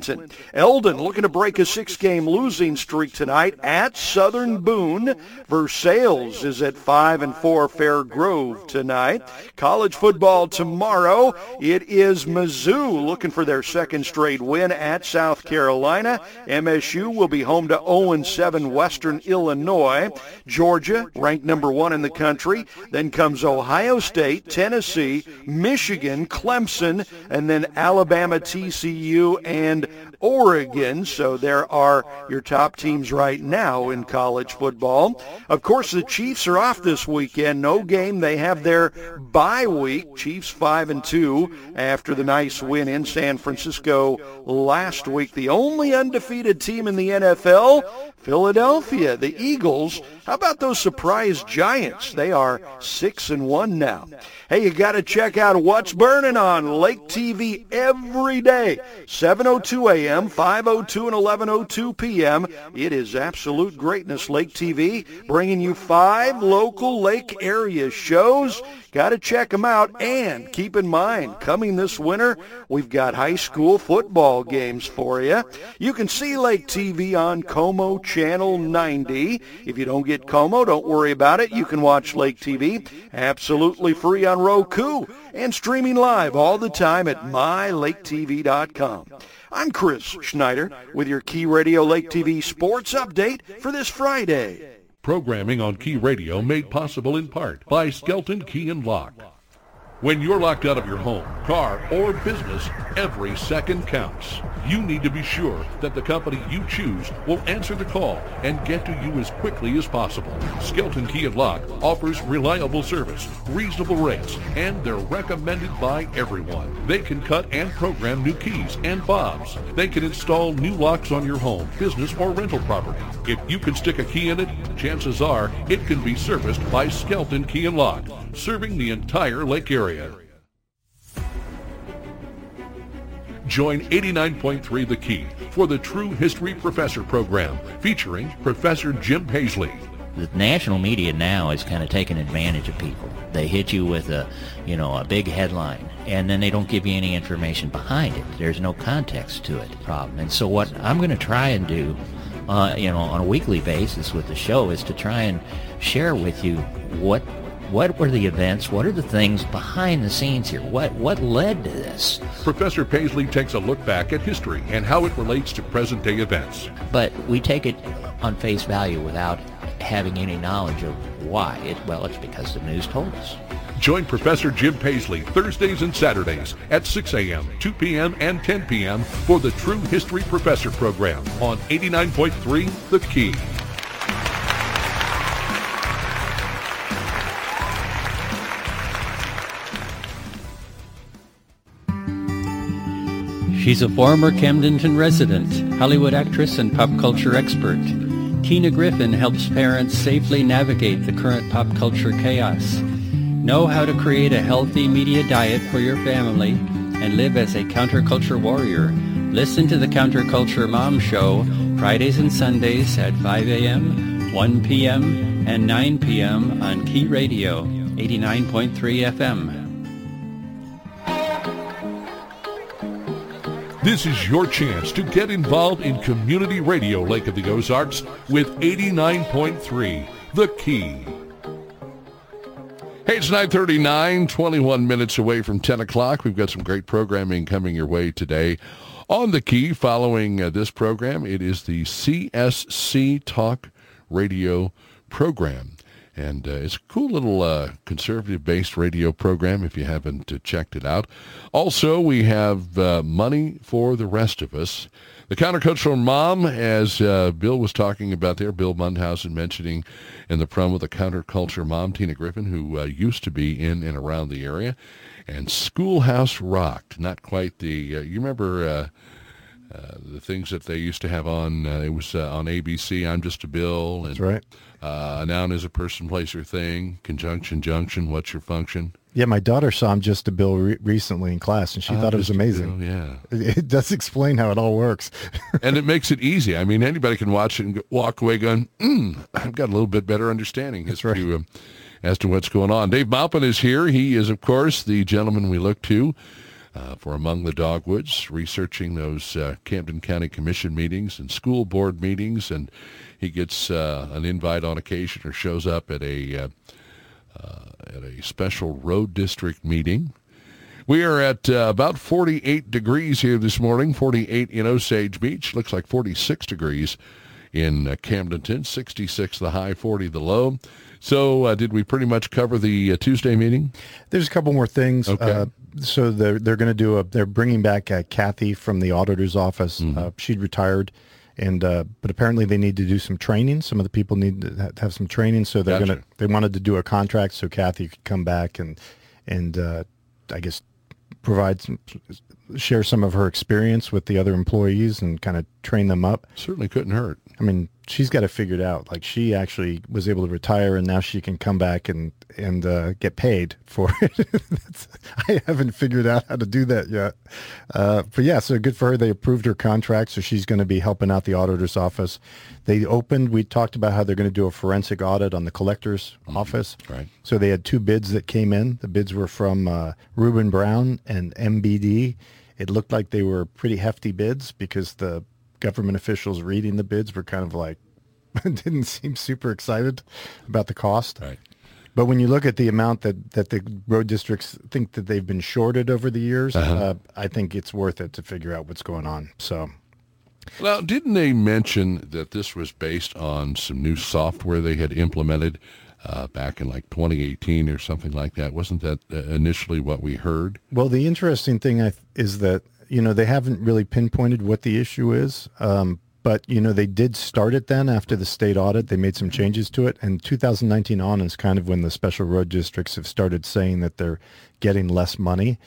Eldon looking to break a six-game losing streak tonight at Southern Boone. Versailles is at 5 and 4 Fair Grove tonight. College football tomorrow. It is Mizzou looking for their second straight win at South Carolina. MSU will be home to 0-7 Western Illinois. Georgia, ranked number one in the country. Then comes Ohio State, Tennessee, Michigan, Clemson, and then Alabama, TCU, and Oregon. So there are your top teams right now in college football. Of course, the Chiefs are off this weekend. No game. They have their bye week. Chiefs 5 and 2 after the nice win in San Francisco last week. The only undefeated team in the NFL, Philadelphia, the Eagles. How about those surprise Giants? They are 6 and 1 now. Hey, you got to check out what's burning on Lake TV every day. 7:02 a.m., 5:02 and 11:02 p.m. It is absolute greatness Lake TV bringing you five local lake area shows. Got to check them out and keep in mind coming this winter, we've got high school football games for you. You can see Lake TV on Co-Mo channel 90. If you don't get Co-Mo, don't worry about it. You can watch Lake TV absolutely free on Roku and streaming live all the time at mylaketv.com. I'm Chris Schneider with your Key Radio Lake TV sports update for this Friday. Programming on Key Radio made possible in part by Skelton Key and Lock. When you're locked out of your home, car, or business, every second counts. You need to be sure that the company you choose will answer the call and get to you as quickly as possible. Skelton Key and Lock offers reliable service, reasonable rates, and they're recommended by everyone. They can cut and program new keys and fobs. They can install new locks on your home, business, or rental property. If you can stick a key in it, chances are it can be serviced by Skelton Key and Lock, serving the entire lake area. Join 89.3 The Key for the True History Professor program featuring Professor Jim Paisley. The national media now is kind of taking advantage of people. They hit you with a, you know, a big headline, and then they don't give you any information behind it. There's no context to it. Problem. And so what I'm going to try and do, uh, you know, on a weekly basis with the show is to try and share with you what what were the events? What are the things behind the scenes here? What what led to this? Professor Paisley takes a look back at history and how it relates to present day events. But we take it on face value without having any knowledge of why. It, well, it's because the news told us. Join Professor Jim Paisley Thursdays and Saturdays at 6 a.m., 2 p.m., and 10 p.m. for the True History Professor program on 89.3 The Key. She's a former Camdenton resident, Hollywood actress and pop culture expert. Tina Griffin helps parents safely navigate the current pop culture chaos. Know how to create a healthy media diet for your family and live as a counterculture warrior. Listen to the Counterculture Mom Show Fridays and Sundays at 5 a.m., 1 p.m., and 9 p.m. on Key Radio 89.3 FM. This is your chance to get involved in community radio Lake of the Ozarks with 89.3 The Key. Hey, it's 939, 21 minutes away from 10 o'clock. We've got some great programming coming your way today. On the key, following uh, this program, it is the CSC Talk Radio program. And uh, it's a cool little uh, conservative-based radio program if you haven't uh, checked it out. Also, we have uh, Money for the Rest of Us. The countercultural mom, as uh, Bill was talking about there, Bill Mundhausen mentioning in the promo the counterculture mom, Tina Griffin, who uh, used to be in and around the area. And Schoolhouse Rocked, not quite the, you remember the things that they used to have on, it was on ABC, I'm Just a Bill. And, That's right. A noun is a person, place, or thing. Conjunction, junction, what's your function? Yeah, my daughter saw him just a bill re- recently in class, and she thought it was amazing. Bill, yeah, it, it, does explain how it all works, and it makes it easy. I mean, anybody can watch it and walk away going, mm, "I've got a little bit better understanding as right. to um, as to what's going on." Dave Maupin is here. He is, of course, the gentleman we look to. Uh, for Among the Dogwoods, researching those uh, Camden County Commission meetings and school board meetings, and he gets uh, an invite on occasion or shows up at a uh, uh, at a special road district meeting. We are at uh, about 48 degrees here this morning, 48 in Osage Beach. Looks like 46 degrees in uh, Camdenton, 66 the high, 40 the low. So uh, did we pretty much cover the uh, Tuesday meeting? There's a couple more things. Okay. Uh, so they're, they're going to do a, they're bringing back uh, Kathy from the auditor's office. Mm-hmm. she'd retired and uh, but apparently they need to do some training. Some of the people need to have some training, so they're Gotcha. gonna they wanted to do a contract so Kathy could come back and and uh, I guess provide some share some of her experience with the other employees and kind of train them up. Certainly couldn't hurt. I mean, she's got it figured out. Like she actually was able to retire, and now she can come back and and uh, get paid for it. I haven't figured out how to do that yet. Uh, but yeah, so good for her. They approved her contract, so she's going to be helping out the auditor's office. They opened. We talked about how they're going to do a forensic audit on the collector's office. Right. So they had two bids that came in. The bids were from uh, RubinBrown and MBD. It looked like they were pretty hefty bids because the government officials reading the bids were kind of like didn't seem super excited about the cost. Right. But when you look at the amount that, that the road districts think that they've been shorted over the years, Uh-huh. uh, I think it's worth it to figure out what's going on. So Now, didn't they mention that this was based on some new software they had implemented uh, back in like 2018 or something like that? Wasn't that uh, initially what we heard? Well, the interesting thing is that you know they haven't really pinpointed what the issue is, um, but you know they did start it then after the state audit. They made some changes to it, and 2019 on is kind of when the special road districts have started saying that they're getting less money.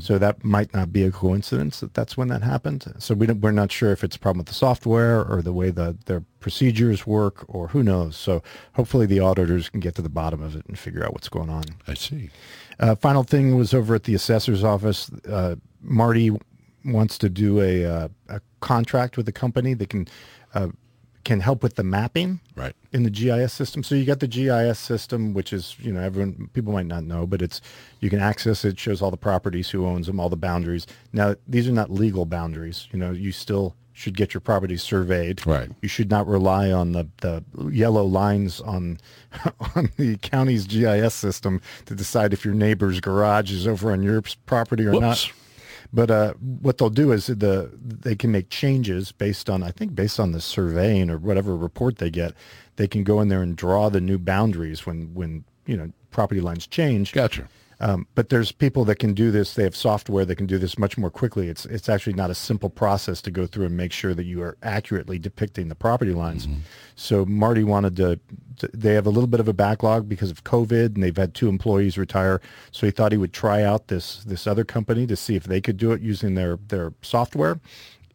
So that might not be a coincidence that that's when that happened. So we don't, we're not sure if it's a problem with the software or the way the their procedures work, or who knows. So hopefully the auditors can get to the bottom of it and figure out what's going on. I see. Uh, final thing was over at the assessor's office. Uh, Marty wants to do a, uh, a contract with a company that can uh, can help with the mapping Right. in the GIS system. So you got the GIS system, which is you know everyone people might not know, but it's you can access it, shows all the properties, who owns them, all the boundaries. Now these are not legal boundaries. You know you still should get your property surveyed. Right. You should not rely on the, the yellow lines on on the county's GIS system to decide if your neighbor's garage is over on your property or Whoops. not. But uh, what they'll do is the they can make changes based on I think based on the surveying or whatever report they get. They can go in there and draw the new boundaries when when you know property lines change. Gotcha. Um, but there's people that can do this. They have software that can do this much more quickly. It's it's actually not a simple process to go through and make sure that you are accurately depicting the property lines. So Marty wanted to, to. They have a little bit of a backlog because of COVID, and they've had two employees retire. So he thought he would try out this this other company to see if they could do it using their their software.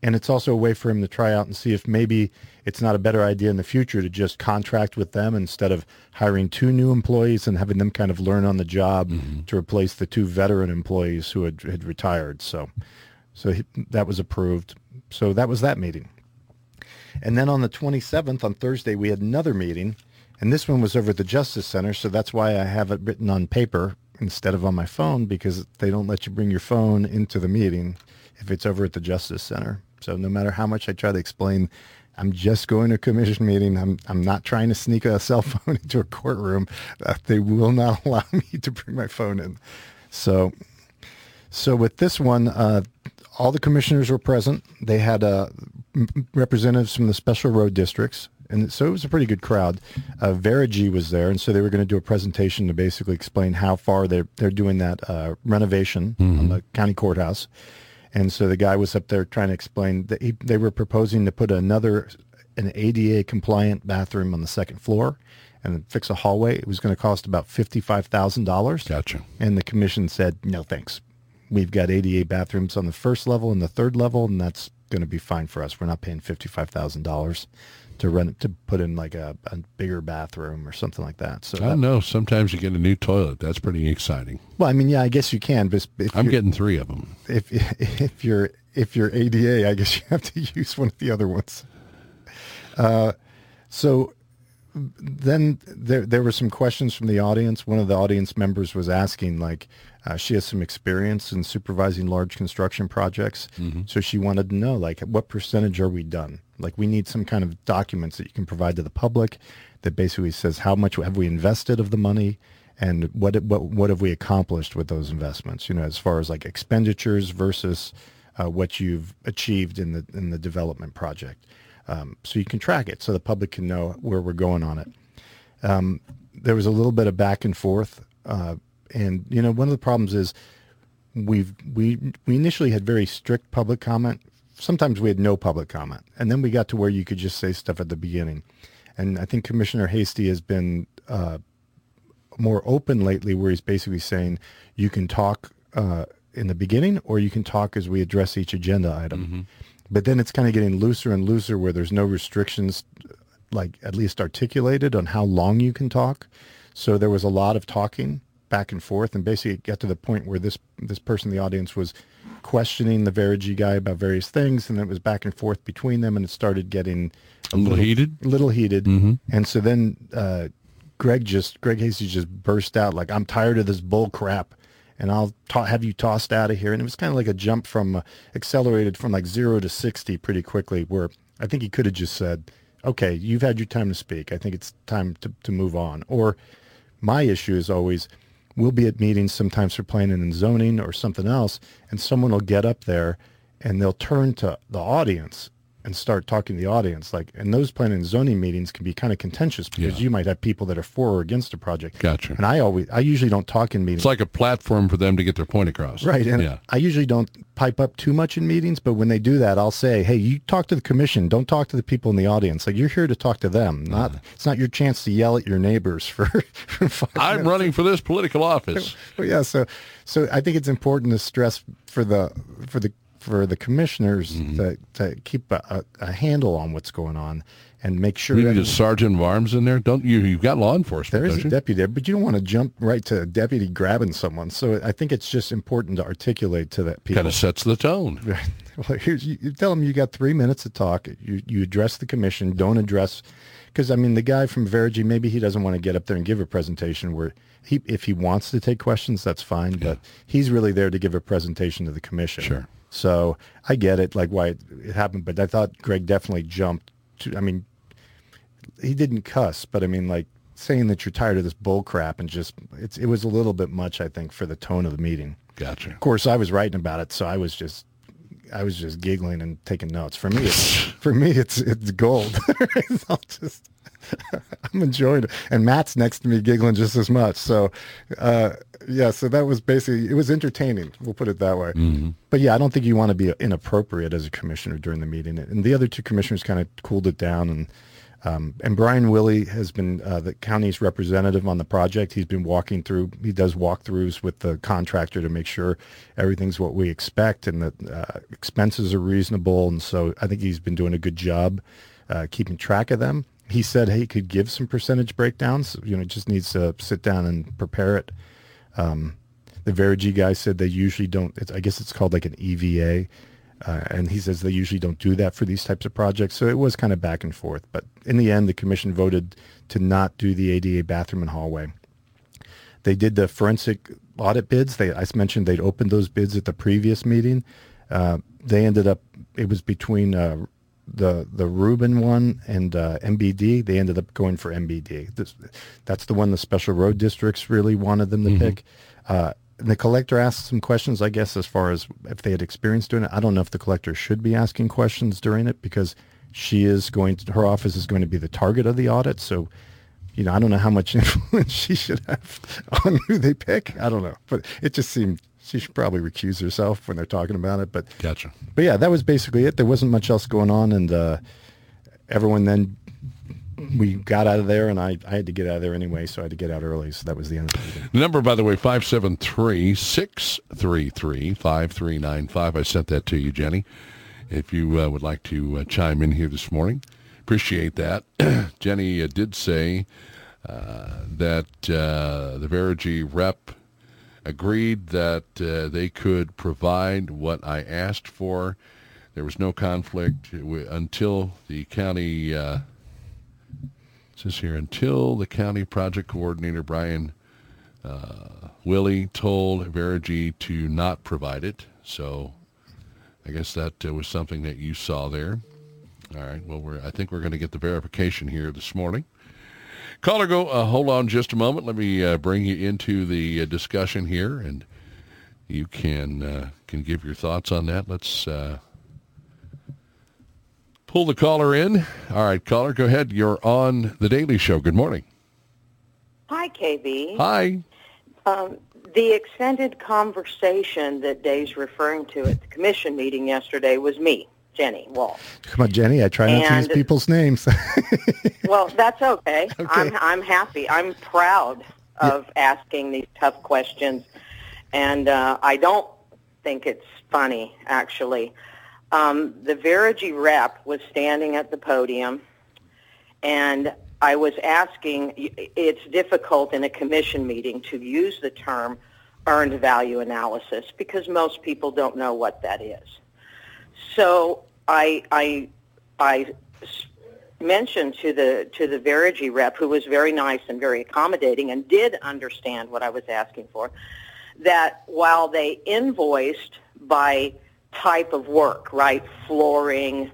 And it's also a way for him to try out and see if maybe it's not a better idea in the future to just contract with them instead of hiring two new employees and having them kind of learn on the job mm-hmm. to replace the two veteran employees who had, had retired. So, so he, that was approved. So that was that meeting. And then on the 27th, on Thursday, we had another meeting, and this one was over at the Justice Center. So that's why I have it written on paper instead of on my phone because they don't let you bring your phone into the meeting if it's over at the Justice Center. So no matter how much I try to explain, I'm just going to a commission meeting. I'm I'm not trying to sneak a cell phone into a courtroom. Uh, they will not allow me to bring my phone in. So, so with this one, uh, all the commissioners were present. They had uh, representatives from the special road districts, and so it was a pretty good crowd. Uh, Veregy was there, and so they were going to do a presentation to basically explain how far they're they're doing that uh, renovation mm-hmm. on the county courthouse. And so the guy was up there trying to explain that he, they were proposing to put another an ADA compliant bathroom on the second floor and fix a hallway. It was going to cost about fifty five thousand dollars. Gotcha. And the commission said no thanks. We've got ADA bathrooms on the first level and the third level, and that's going to be fine for us. We're not paying fifty five thousand dollars to rent to put in like a, a bigger bathroom or something like that. So I don't know. Sometimes you get a new toilet. That's pretty exciting. Well, I mean, yeah, I guess you can, but I'm getting three of them. If if you're if you're ADA, I guess you have to use one of the other ones. Uh, so then there there were some questions from the audience. One of the audience members was asking like. Uh, she has some experience in supervising large construction projects, mm-hmm. so she wanted to know like what percentage are we done? Like we need some kind of documents that you can provide to the public that basically says how much have we invested of the money and what what what have we accomplished with those investments? You know, as far as like expenditures versus uh, what you've achieved in the in the development project. Um, so you can track it, so the public can know where we're going on it. Um, there was a little bit of back and forth, uh, and you know, one of the problems is we've we we initially had very strict public comment sometimes we had no public comment. And then we got to where you could just say stuff at the beginning. And I think Commissioner Hasty has been uh, more open lately where he's basically saying you can talk uh, in the beginning or you can talk as we address each agenda item. Mm-hmm. But then it's kind of getting looser and looser where there's no restrictions, like at least articulated on how long you can talk. So there was a lot of talking back and forth and basically it got to the point where this this person in the audience was questioning the Veregy guy about various things, and it was back and forth between them, and it started getting a, a little, little, heated. Little heated, mm-hmm. and so then uh, Greg just Greg Hasty just burst out like, "I'm tired of this bull crap." And I'll ta- have you tossed out of here. And it was kind of like a jump from uh, accelerated from like zero to 60 pretty quickly, where I think he could have just said, okay, you've had your time to speak. I think it's time to, to move on. Or my issue is always, we'll be at meetings sometimes for planning and zoning or something else, and someone will get up there and they'll turn to the audience and start talking to the audience. Like, and those planning and zoning meetings can be kind of contentious because yeah. you might have people that are for or against a project. Gotcha. And I always, I usually don't talk in meetings. It's like a platform for them to get their point across. Right. And yeah. I usually don't pipe up too much in meetings, but when they do that, I'll say, hey, you talk to the commission. Don't talk to the people in the audience. Like, you're here to talk to them. Not, uh, it's not your chance to yell at your neighbors for, for I'm minutes. running for this political office. well, yeah. So, so I think it's important to stress for the, for the for the commissioners mm-hmm. to, to keep a, a, handle on what's going on and make sure. You need a sergeant of arms in there, don't you? You've got law enforcement. There is a deputy there, but you don't want to jump right to a deputy grabbing someone. So I think it's just important to articulate to that people. Kind of sets the tone. well, here's you, you tell them you got three minutes to talk. You you address the commission. Don't address because I mean the guy from Veregy maybe he doesn't want to get up there and give a presentation where he if he wants to take questions that's fine, yeah. but he's really there to give a presentation to the commission. Sure. So I get it, like why it, it happened, but I thought Greg definitely jumped. To, I mean, he didn't cuss, but I mean, like saying that you're tired of this bull crap and just it's it was a little bit much, I think, for the tone of the meeting. Gotcha. Of course, I was writing about it, so I was just I was just giggling and taking notes. For me, it's, for me, it's it's gold. I'll just I'm enjoying it, and Matt's next to me giggling just as much. So, uh, yeah, so that was basically it was entertaining. We'll put it that way. Mm-hmm. But yeah, I don't think you want to be inappropriate as a commissioner during the meeting. And the other two commissioners kind of cooled it down and. Um, and Brian Willie has been uh, the county's representative on the project. He's been walking through. He does walkthroughs with the contractor to make sure everything's what we expect and that uh, expenses are reasonable. And so I think he's been doing a good job uh, keeping track of them. He said he could give some percentage breakdowns. You know, just needs to sit down and prepare it. Um, the Veregy guy said they usually don't. I guess it's called like an EVA, uh, and he says they usually don't do that for these types of projects. So it was kind of back and forth. But in the end, the commission voted to not do the ADA bathroom and hallway. They did the forensic audit bids. They I mentioned they'd opened those bids at the previous meeting. Uh, they ended up. It was between uh, the the Rubin one and uh, MBD. They ended up going for MBD. This, that's the one the special road districts really wanted them to mm-hmm. pick. Uh, the collector asked some questions, I guess, as far as if they had experience doing it. I don't know if the collector should be asking questions during it because she is going to, her office is going to be the target of the audit. So, you know, I don't know how much influence she should have on who they pick. I don't know, but it just seemed she should probably recuse herself when they're talking about it. But gotcha. But yeah, that was basically it. There wasn't much else going on, and uh, everyone then we got out of there, and I, I had to get out of there anyway, so I had to get out early. So that was the end of the meeting. Number, by the way, 573-633-5395. I sent that to you, Jenny, if you uh, would like to uh, chime in here this morning. Appreciate that. Jenny uh, did say uh, that uh, the Veregy rep agreed that uh, they could provide what I asked for. There was no conflict until the county uh, says here, until the county project coordinator, Brian uh, Willie, told Veregy to not provide it. So I guess that uh, was something that you saw there. All right. Well, we're, I think we're going to get the verification here this morning. Caller, go. Uh, hold on just a moment. Let me uh, bring you into the uh, discussion here, and you can uh, can give your thoughts on that. Let's uh, pull the caller in. All right, caller, go ahead. You're on the Daily Show. Good morning. Hi, KB. Hi. Um, the extended conversation that Dave's referring to at the commission meeting yesterday was me, Jenny Wall. Come on, Jenny. I try not and, to use people's names. well, that's okay. okay. I'm I'm happy. I'm proud of yeah. asking these tough questions, and uh, I don't think it's funny actually. Um, the Veregy rep was standing at the podium, and I was asking, it's difficult in a commission meeting to use the term earned value analysis because most people don't know what that is. So I, I, I mentioned to the to the Veregy rep, who was very nice and very accommodating and did understand what I was asking for, that while they invoiced by type of work, right? Flooring,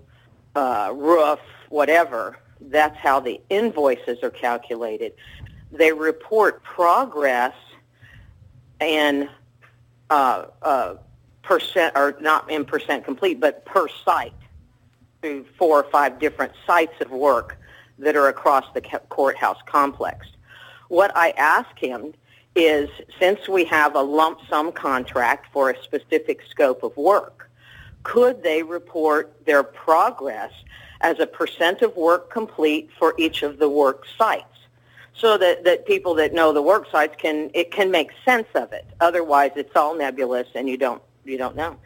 uh, roof, whatever. That's how the invoices are calculated. They report progress in uh, uh, percent, or not in percent complete, but per site through four or five different sites of work that are across the courthouse complex. What I ask him is since we have a lump sum contract for a specific scope of work, could they report their progress as a percent of work complete for each of the work sites? So that, that people that know the work sites can it can make sense of it. Otherwise it's all nebulous and you don't you don't know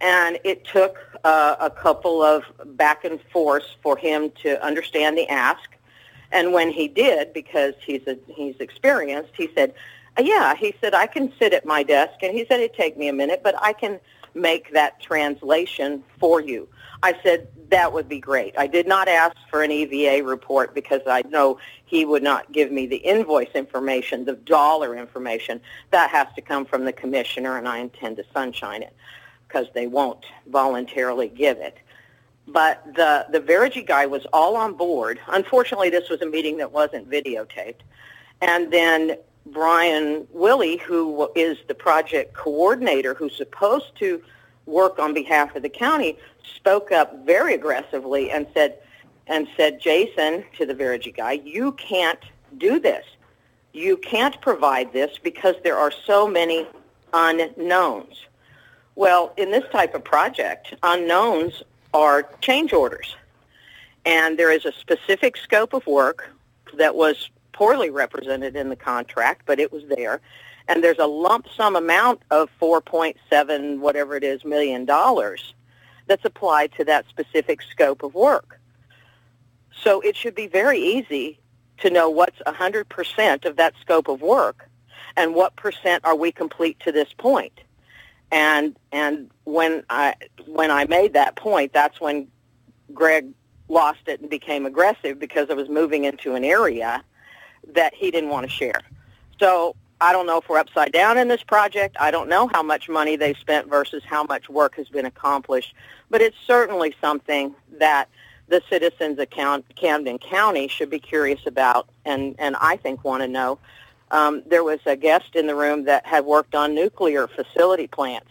and it took uh, a couple of back and forth for him to understand the ask and when he did because he's a, he's experienced he said yeah he said i can sit at my desk and he said it'd take me a minute but i can make that translation for you. I said, that would be great. I did not ask for an EVA report because I know he would not give me the invoice information, the dollar information. That has to come from the commissioner, and I intend to sunshine it because they won't voluntarily give it. But the, the Veregy guy was all on board. Unfortunately, this was a meeting that wasn't videotaped. And then Brian Willie, who is the project coordinator who's supposed to work on behalf of the county, spoke up very aggressively and said, and said, Jason, to the Veregy guy, you can't do this. You can't provide this because there are so many unknowns. Well, in this type of project, unknowns are change orders. And there is a specific scope of work that was poorly represented in the contract, but it was there. And there's a lump sum amount of 4.7 whatever it is million dollars that's applied to that specific scope of work. So it should be very easy to know what's 100% of that scope of work and what percent are we complete to this point. And and when I when I made that point, that's when Greg lost it and became aggressive because I was moving into an area that he didn't want to share. So I don't know if we're upside down in this project. I don't know how much money they've spent versus how much work has been accomplished. But it's certainly something that the citizens of Camden County should be curious about and, and I think want to know. Um, there was a guest in the room that had worked on nuclear facility plants.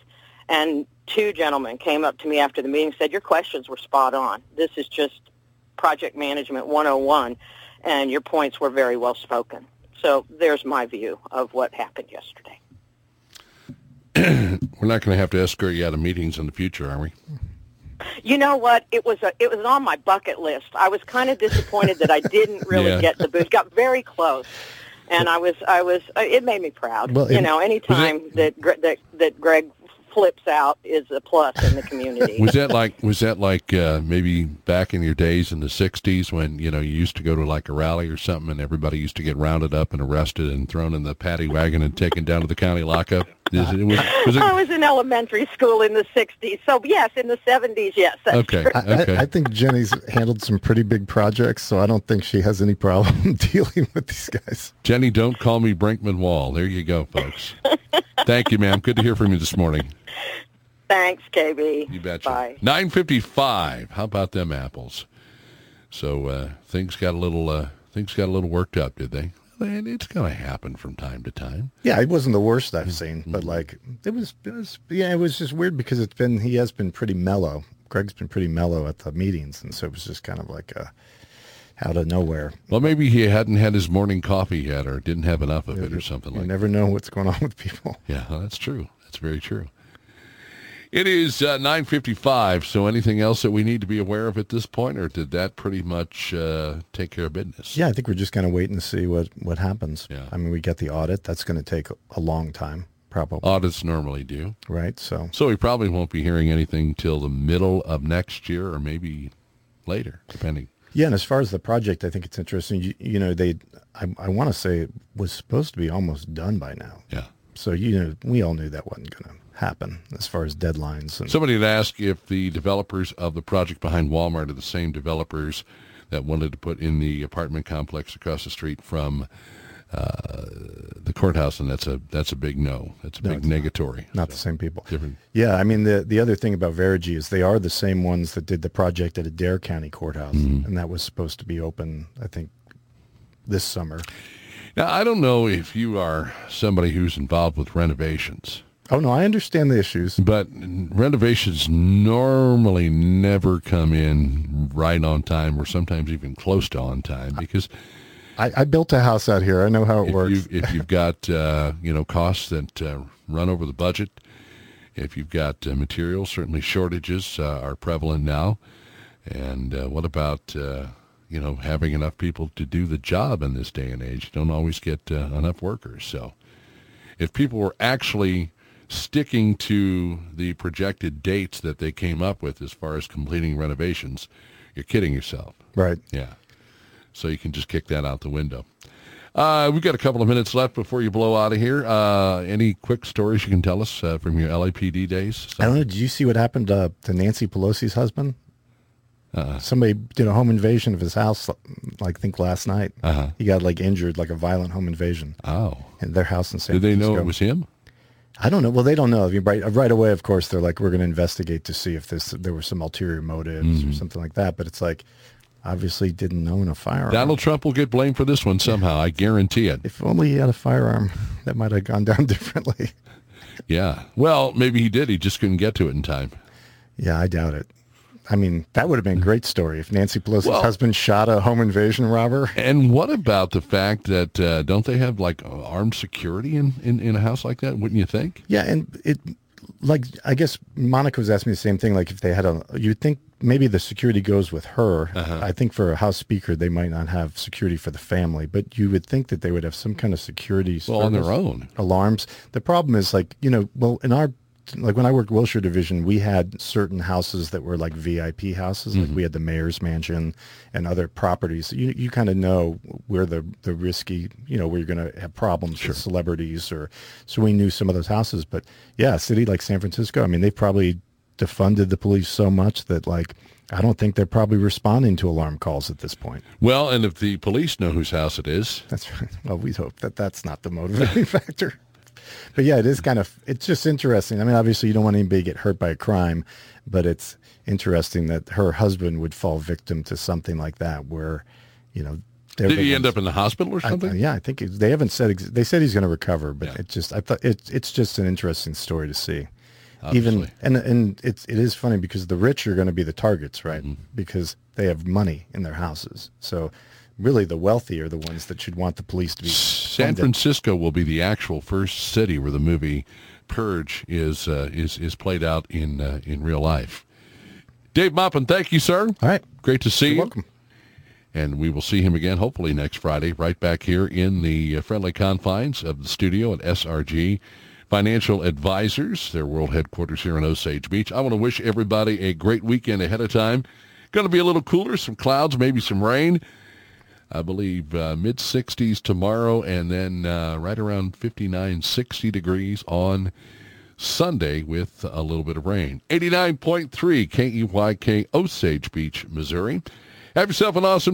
And two gentlemen came up to me after the meeting and said, your questions were spot on. This is just project management 101, and your points were very well spoken. So there's my view of what happened yesterday. We're not going to have to escort you out of meetings in the future, are we? You know what? It was a, it was on my bucket list. I was kind of disappointed that I didn't really yeah. get the booth. Got very close, and I was I was it made me proud. Well, you know, anytime it, that that that Greg flips out is a plus in the community. was that like was that like uh, maybe back in your days in the '60s when you know you used to go to like a rally or something and everybody used to get rounded up and arrested and thrown in the paddy wagon and taken down to the county lockup? Is it, was, was it... I was in elementary school in the '60s, so yes, in the '70s, yes. okay, okay. I, I, think Jenny's handled some pretty big projects, so I don't think she has any problem dealing with these guys. Jenny, don't call me Brinkman Wall. There you go, folks. Thank you, ma'am. Good to hear from you this morning. Thanks, KB. You betcha. Bye. 955. How about them apples? So uh, things got a little uh, things got a little worked up, did they? And it's going to happen from time to time. Yeah, it wasn't the worst I've seen, but mm-hmm. like it was, it was, yeah, it was just weird because it's been he has been pretty mellow. Greg's been pretty mellow at the meetings, and so it was just kind of like a out of nowhere. Well, maybe he hadn't had his morning coffee yet, or didn't have enough of it, or something like. You never know what's going on with people. Yeah, well, that's true. That's very true. It is uh, 9.55, so anything else that we need to be aware of at this point, or did that pretty much uh, take care of business? Yeah, I think we're just kind of waiting to see what, what happens. Yeah. I mean, we get the audit. That's going to take a long time, probably. Audits normally do. Right, so. So we probably won't be hearing anything till the middle of next year or maybe later, depending. Yeah, and as far as the project, I think it's interesting. You, you know, they, I, I want to say it was supposed to be almost done by now. Yeah. So, you know, we all knew that wasn't going to happen as far as deadlines. And Somebody had asked if the developers of the project behind Walmart are the same developers that wanted to put in the apartment complex across the street from uh, the courthouse, and that's a that's a big no. That's a no, big negatory. Not, not so, the same people. Different. Yeah, I mean the the other thing about Veregy is they are the same ones that did the project at Adair County Courthouse, mm-hmm. and that was supposed to be open, I think, this summer. Now I don't know if you are somebody who's involved with renovations. Oh no, I understand the issues. But renovations normally never come in right on time, or sometimes even close to on time, because I, I built a house out here. I know how it if works. You, if you've got uh, you know costs that uh, run over the budget, if you've got uh, materials, certainly shortages uh, are prevalent now. And uh, what about uh, you know having enough people to do the job in this day and age? You don't always get enough workers. So if people were actually sticking to the projected dates that they came up with as far as completing renovations, you're kidding yourself. Right. Yeah. So you can just kick that out the window. Uh, we've got a couple of minutes left before you blow out of here. Uh, any quick stories you can tell us uh, from your LAPD days? Something? I don't know. Did you see what happened to Nancy Pelosi's husband? Uh-uh. Somebody did a home invasion of his house, like I think last night. Uh-huh. He got like injured, like a violent home invasion. Oh, in their house in San. Did they Francisco. know it was him? I don't know. Well, they don't know. I mean, right, right away, of course, they're like, we're going to investigate to see if this there were some ulterior motives mm-hmm. or something like that. But it's like, obviously, didn't own a firearm. Donald Trump will get blamed for this one somehow. I guarantee it. If only he had a firearm, that might have gone down differently. yeah. Well, maybe he did. He just couldn't get to it in time. Yeah, I doubt it. I mean, that would have been a great story if Nancy Pelosi's well, husband shot a home invasion robber. And what about the fact that uh, don't they have like armed security in, in, in a house like that? Wouldn't you think? Yeah, and it like I guess Monica was asking me the same thing. Like if they had a, you'd think maybe the security goes with her. Uh-huh. I think for a house speaker, they might not have security for the family, but you would think that they would have some kind of security. Well, on their own alarms. The problem is like you know, well, in our like when I worked Wilshire Division, we had certain houses that were like VIP houses. Mm-hmm. Like we had the mayor's mansion and other properties. You you kind of know where the the risky, you know, where you're going to have problems sure. with celebrities or so we knew some of those houses. But yeah, a city like San Francisco, I mean, they probably defunded the police so much that like I don't think they're probably responding to alarm calls at this point. Well, and if the police know whose house it is, that's right. Well, we hope that that's not the motivating factor. But yeah, it is kind of it's just interesting. I mean, obviously you don't want anybody to get hurt by a crime, but it's interesting that her husband would fall victim to something like that, where you know. Did he ones, end up in the hospital or something? I, yeah, I think they haven't said. They said he's going to recover, but yeah. it just I thought it, it's just an interesting story to see. Obviously. Even and and it's it is funny because the rich are going to be the targets, right? Mm-hmm. Because they have money in their houses. So really the wealthy are the ones that should want the police to be. San funded. Francisco will be the actual first city where the movie Purge is uh, is is played out in uh, in real life. Dave Maupin, thank you, sir. All right, great to see You're you. Welcome. And we will see him again, hopefully next Friday, right back here in the uh, friendly confines of the studio at SRG Financial Advisors, their world headquarters here in Osage Beach. I want to wish everybody a great weekend ahead of time. Going to be a little cooler, some clouds, maybe some rain. I believe uh, mid 60s tomorrow, and then uh, right around 59, 60 degrees on Sunday with a little bit of rain. 89.3 KEYK Osage Beach, Missouri. Have yourself an awesome day.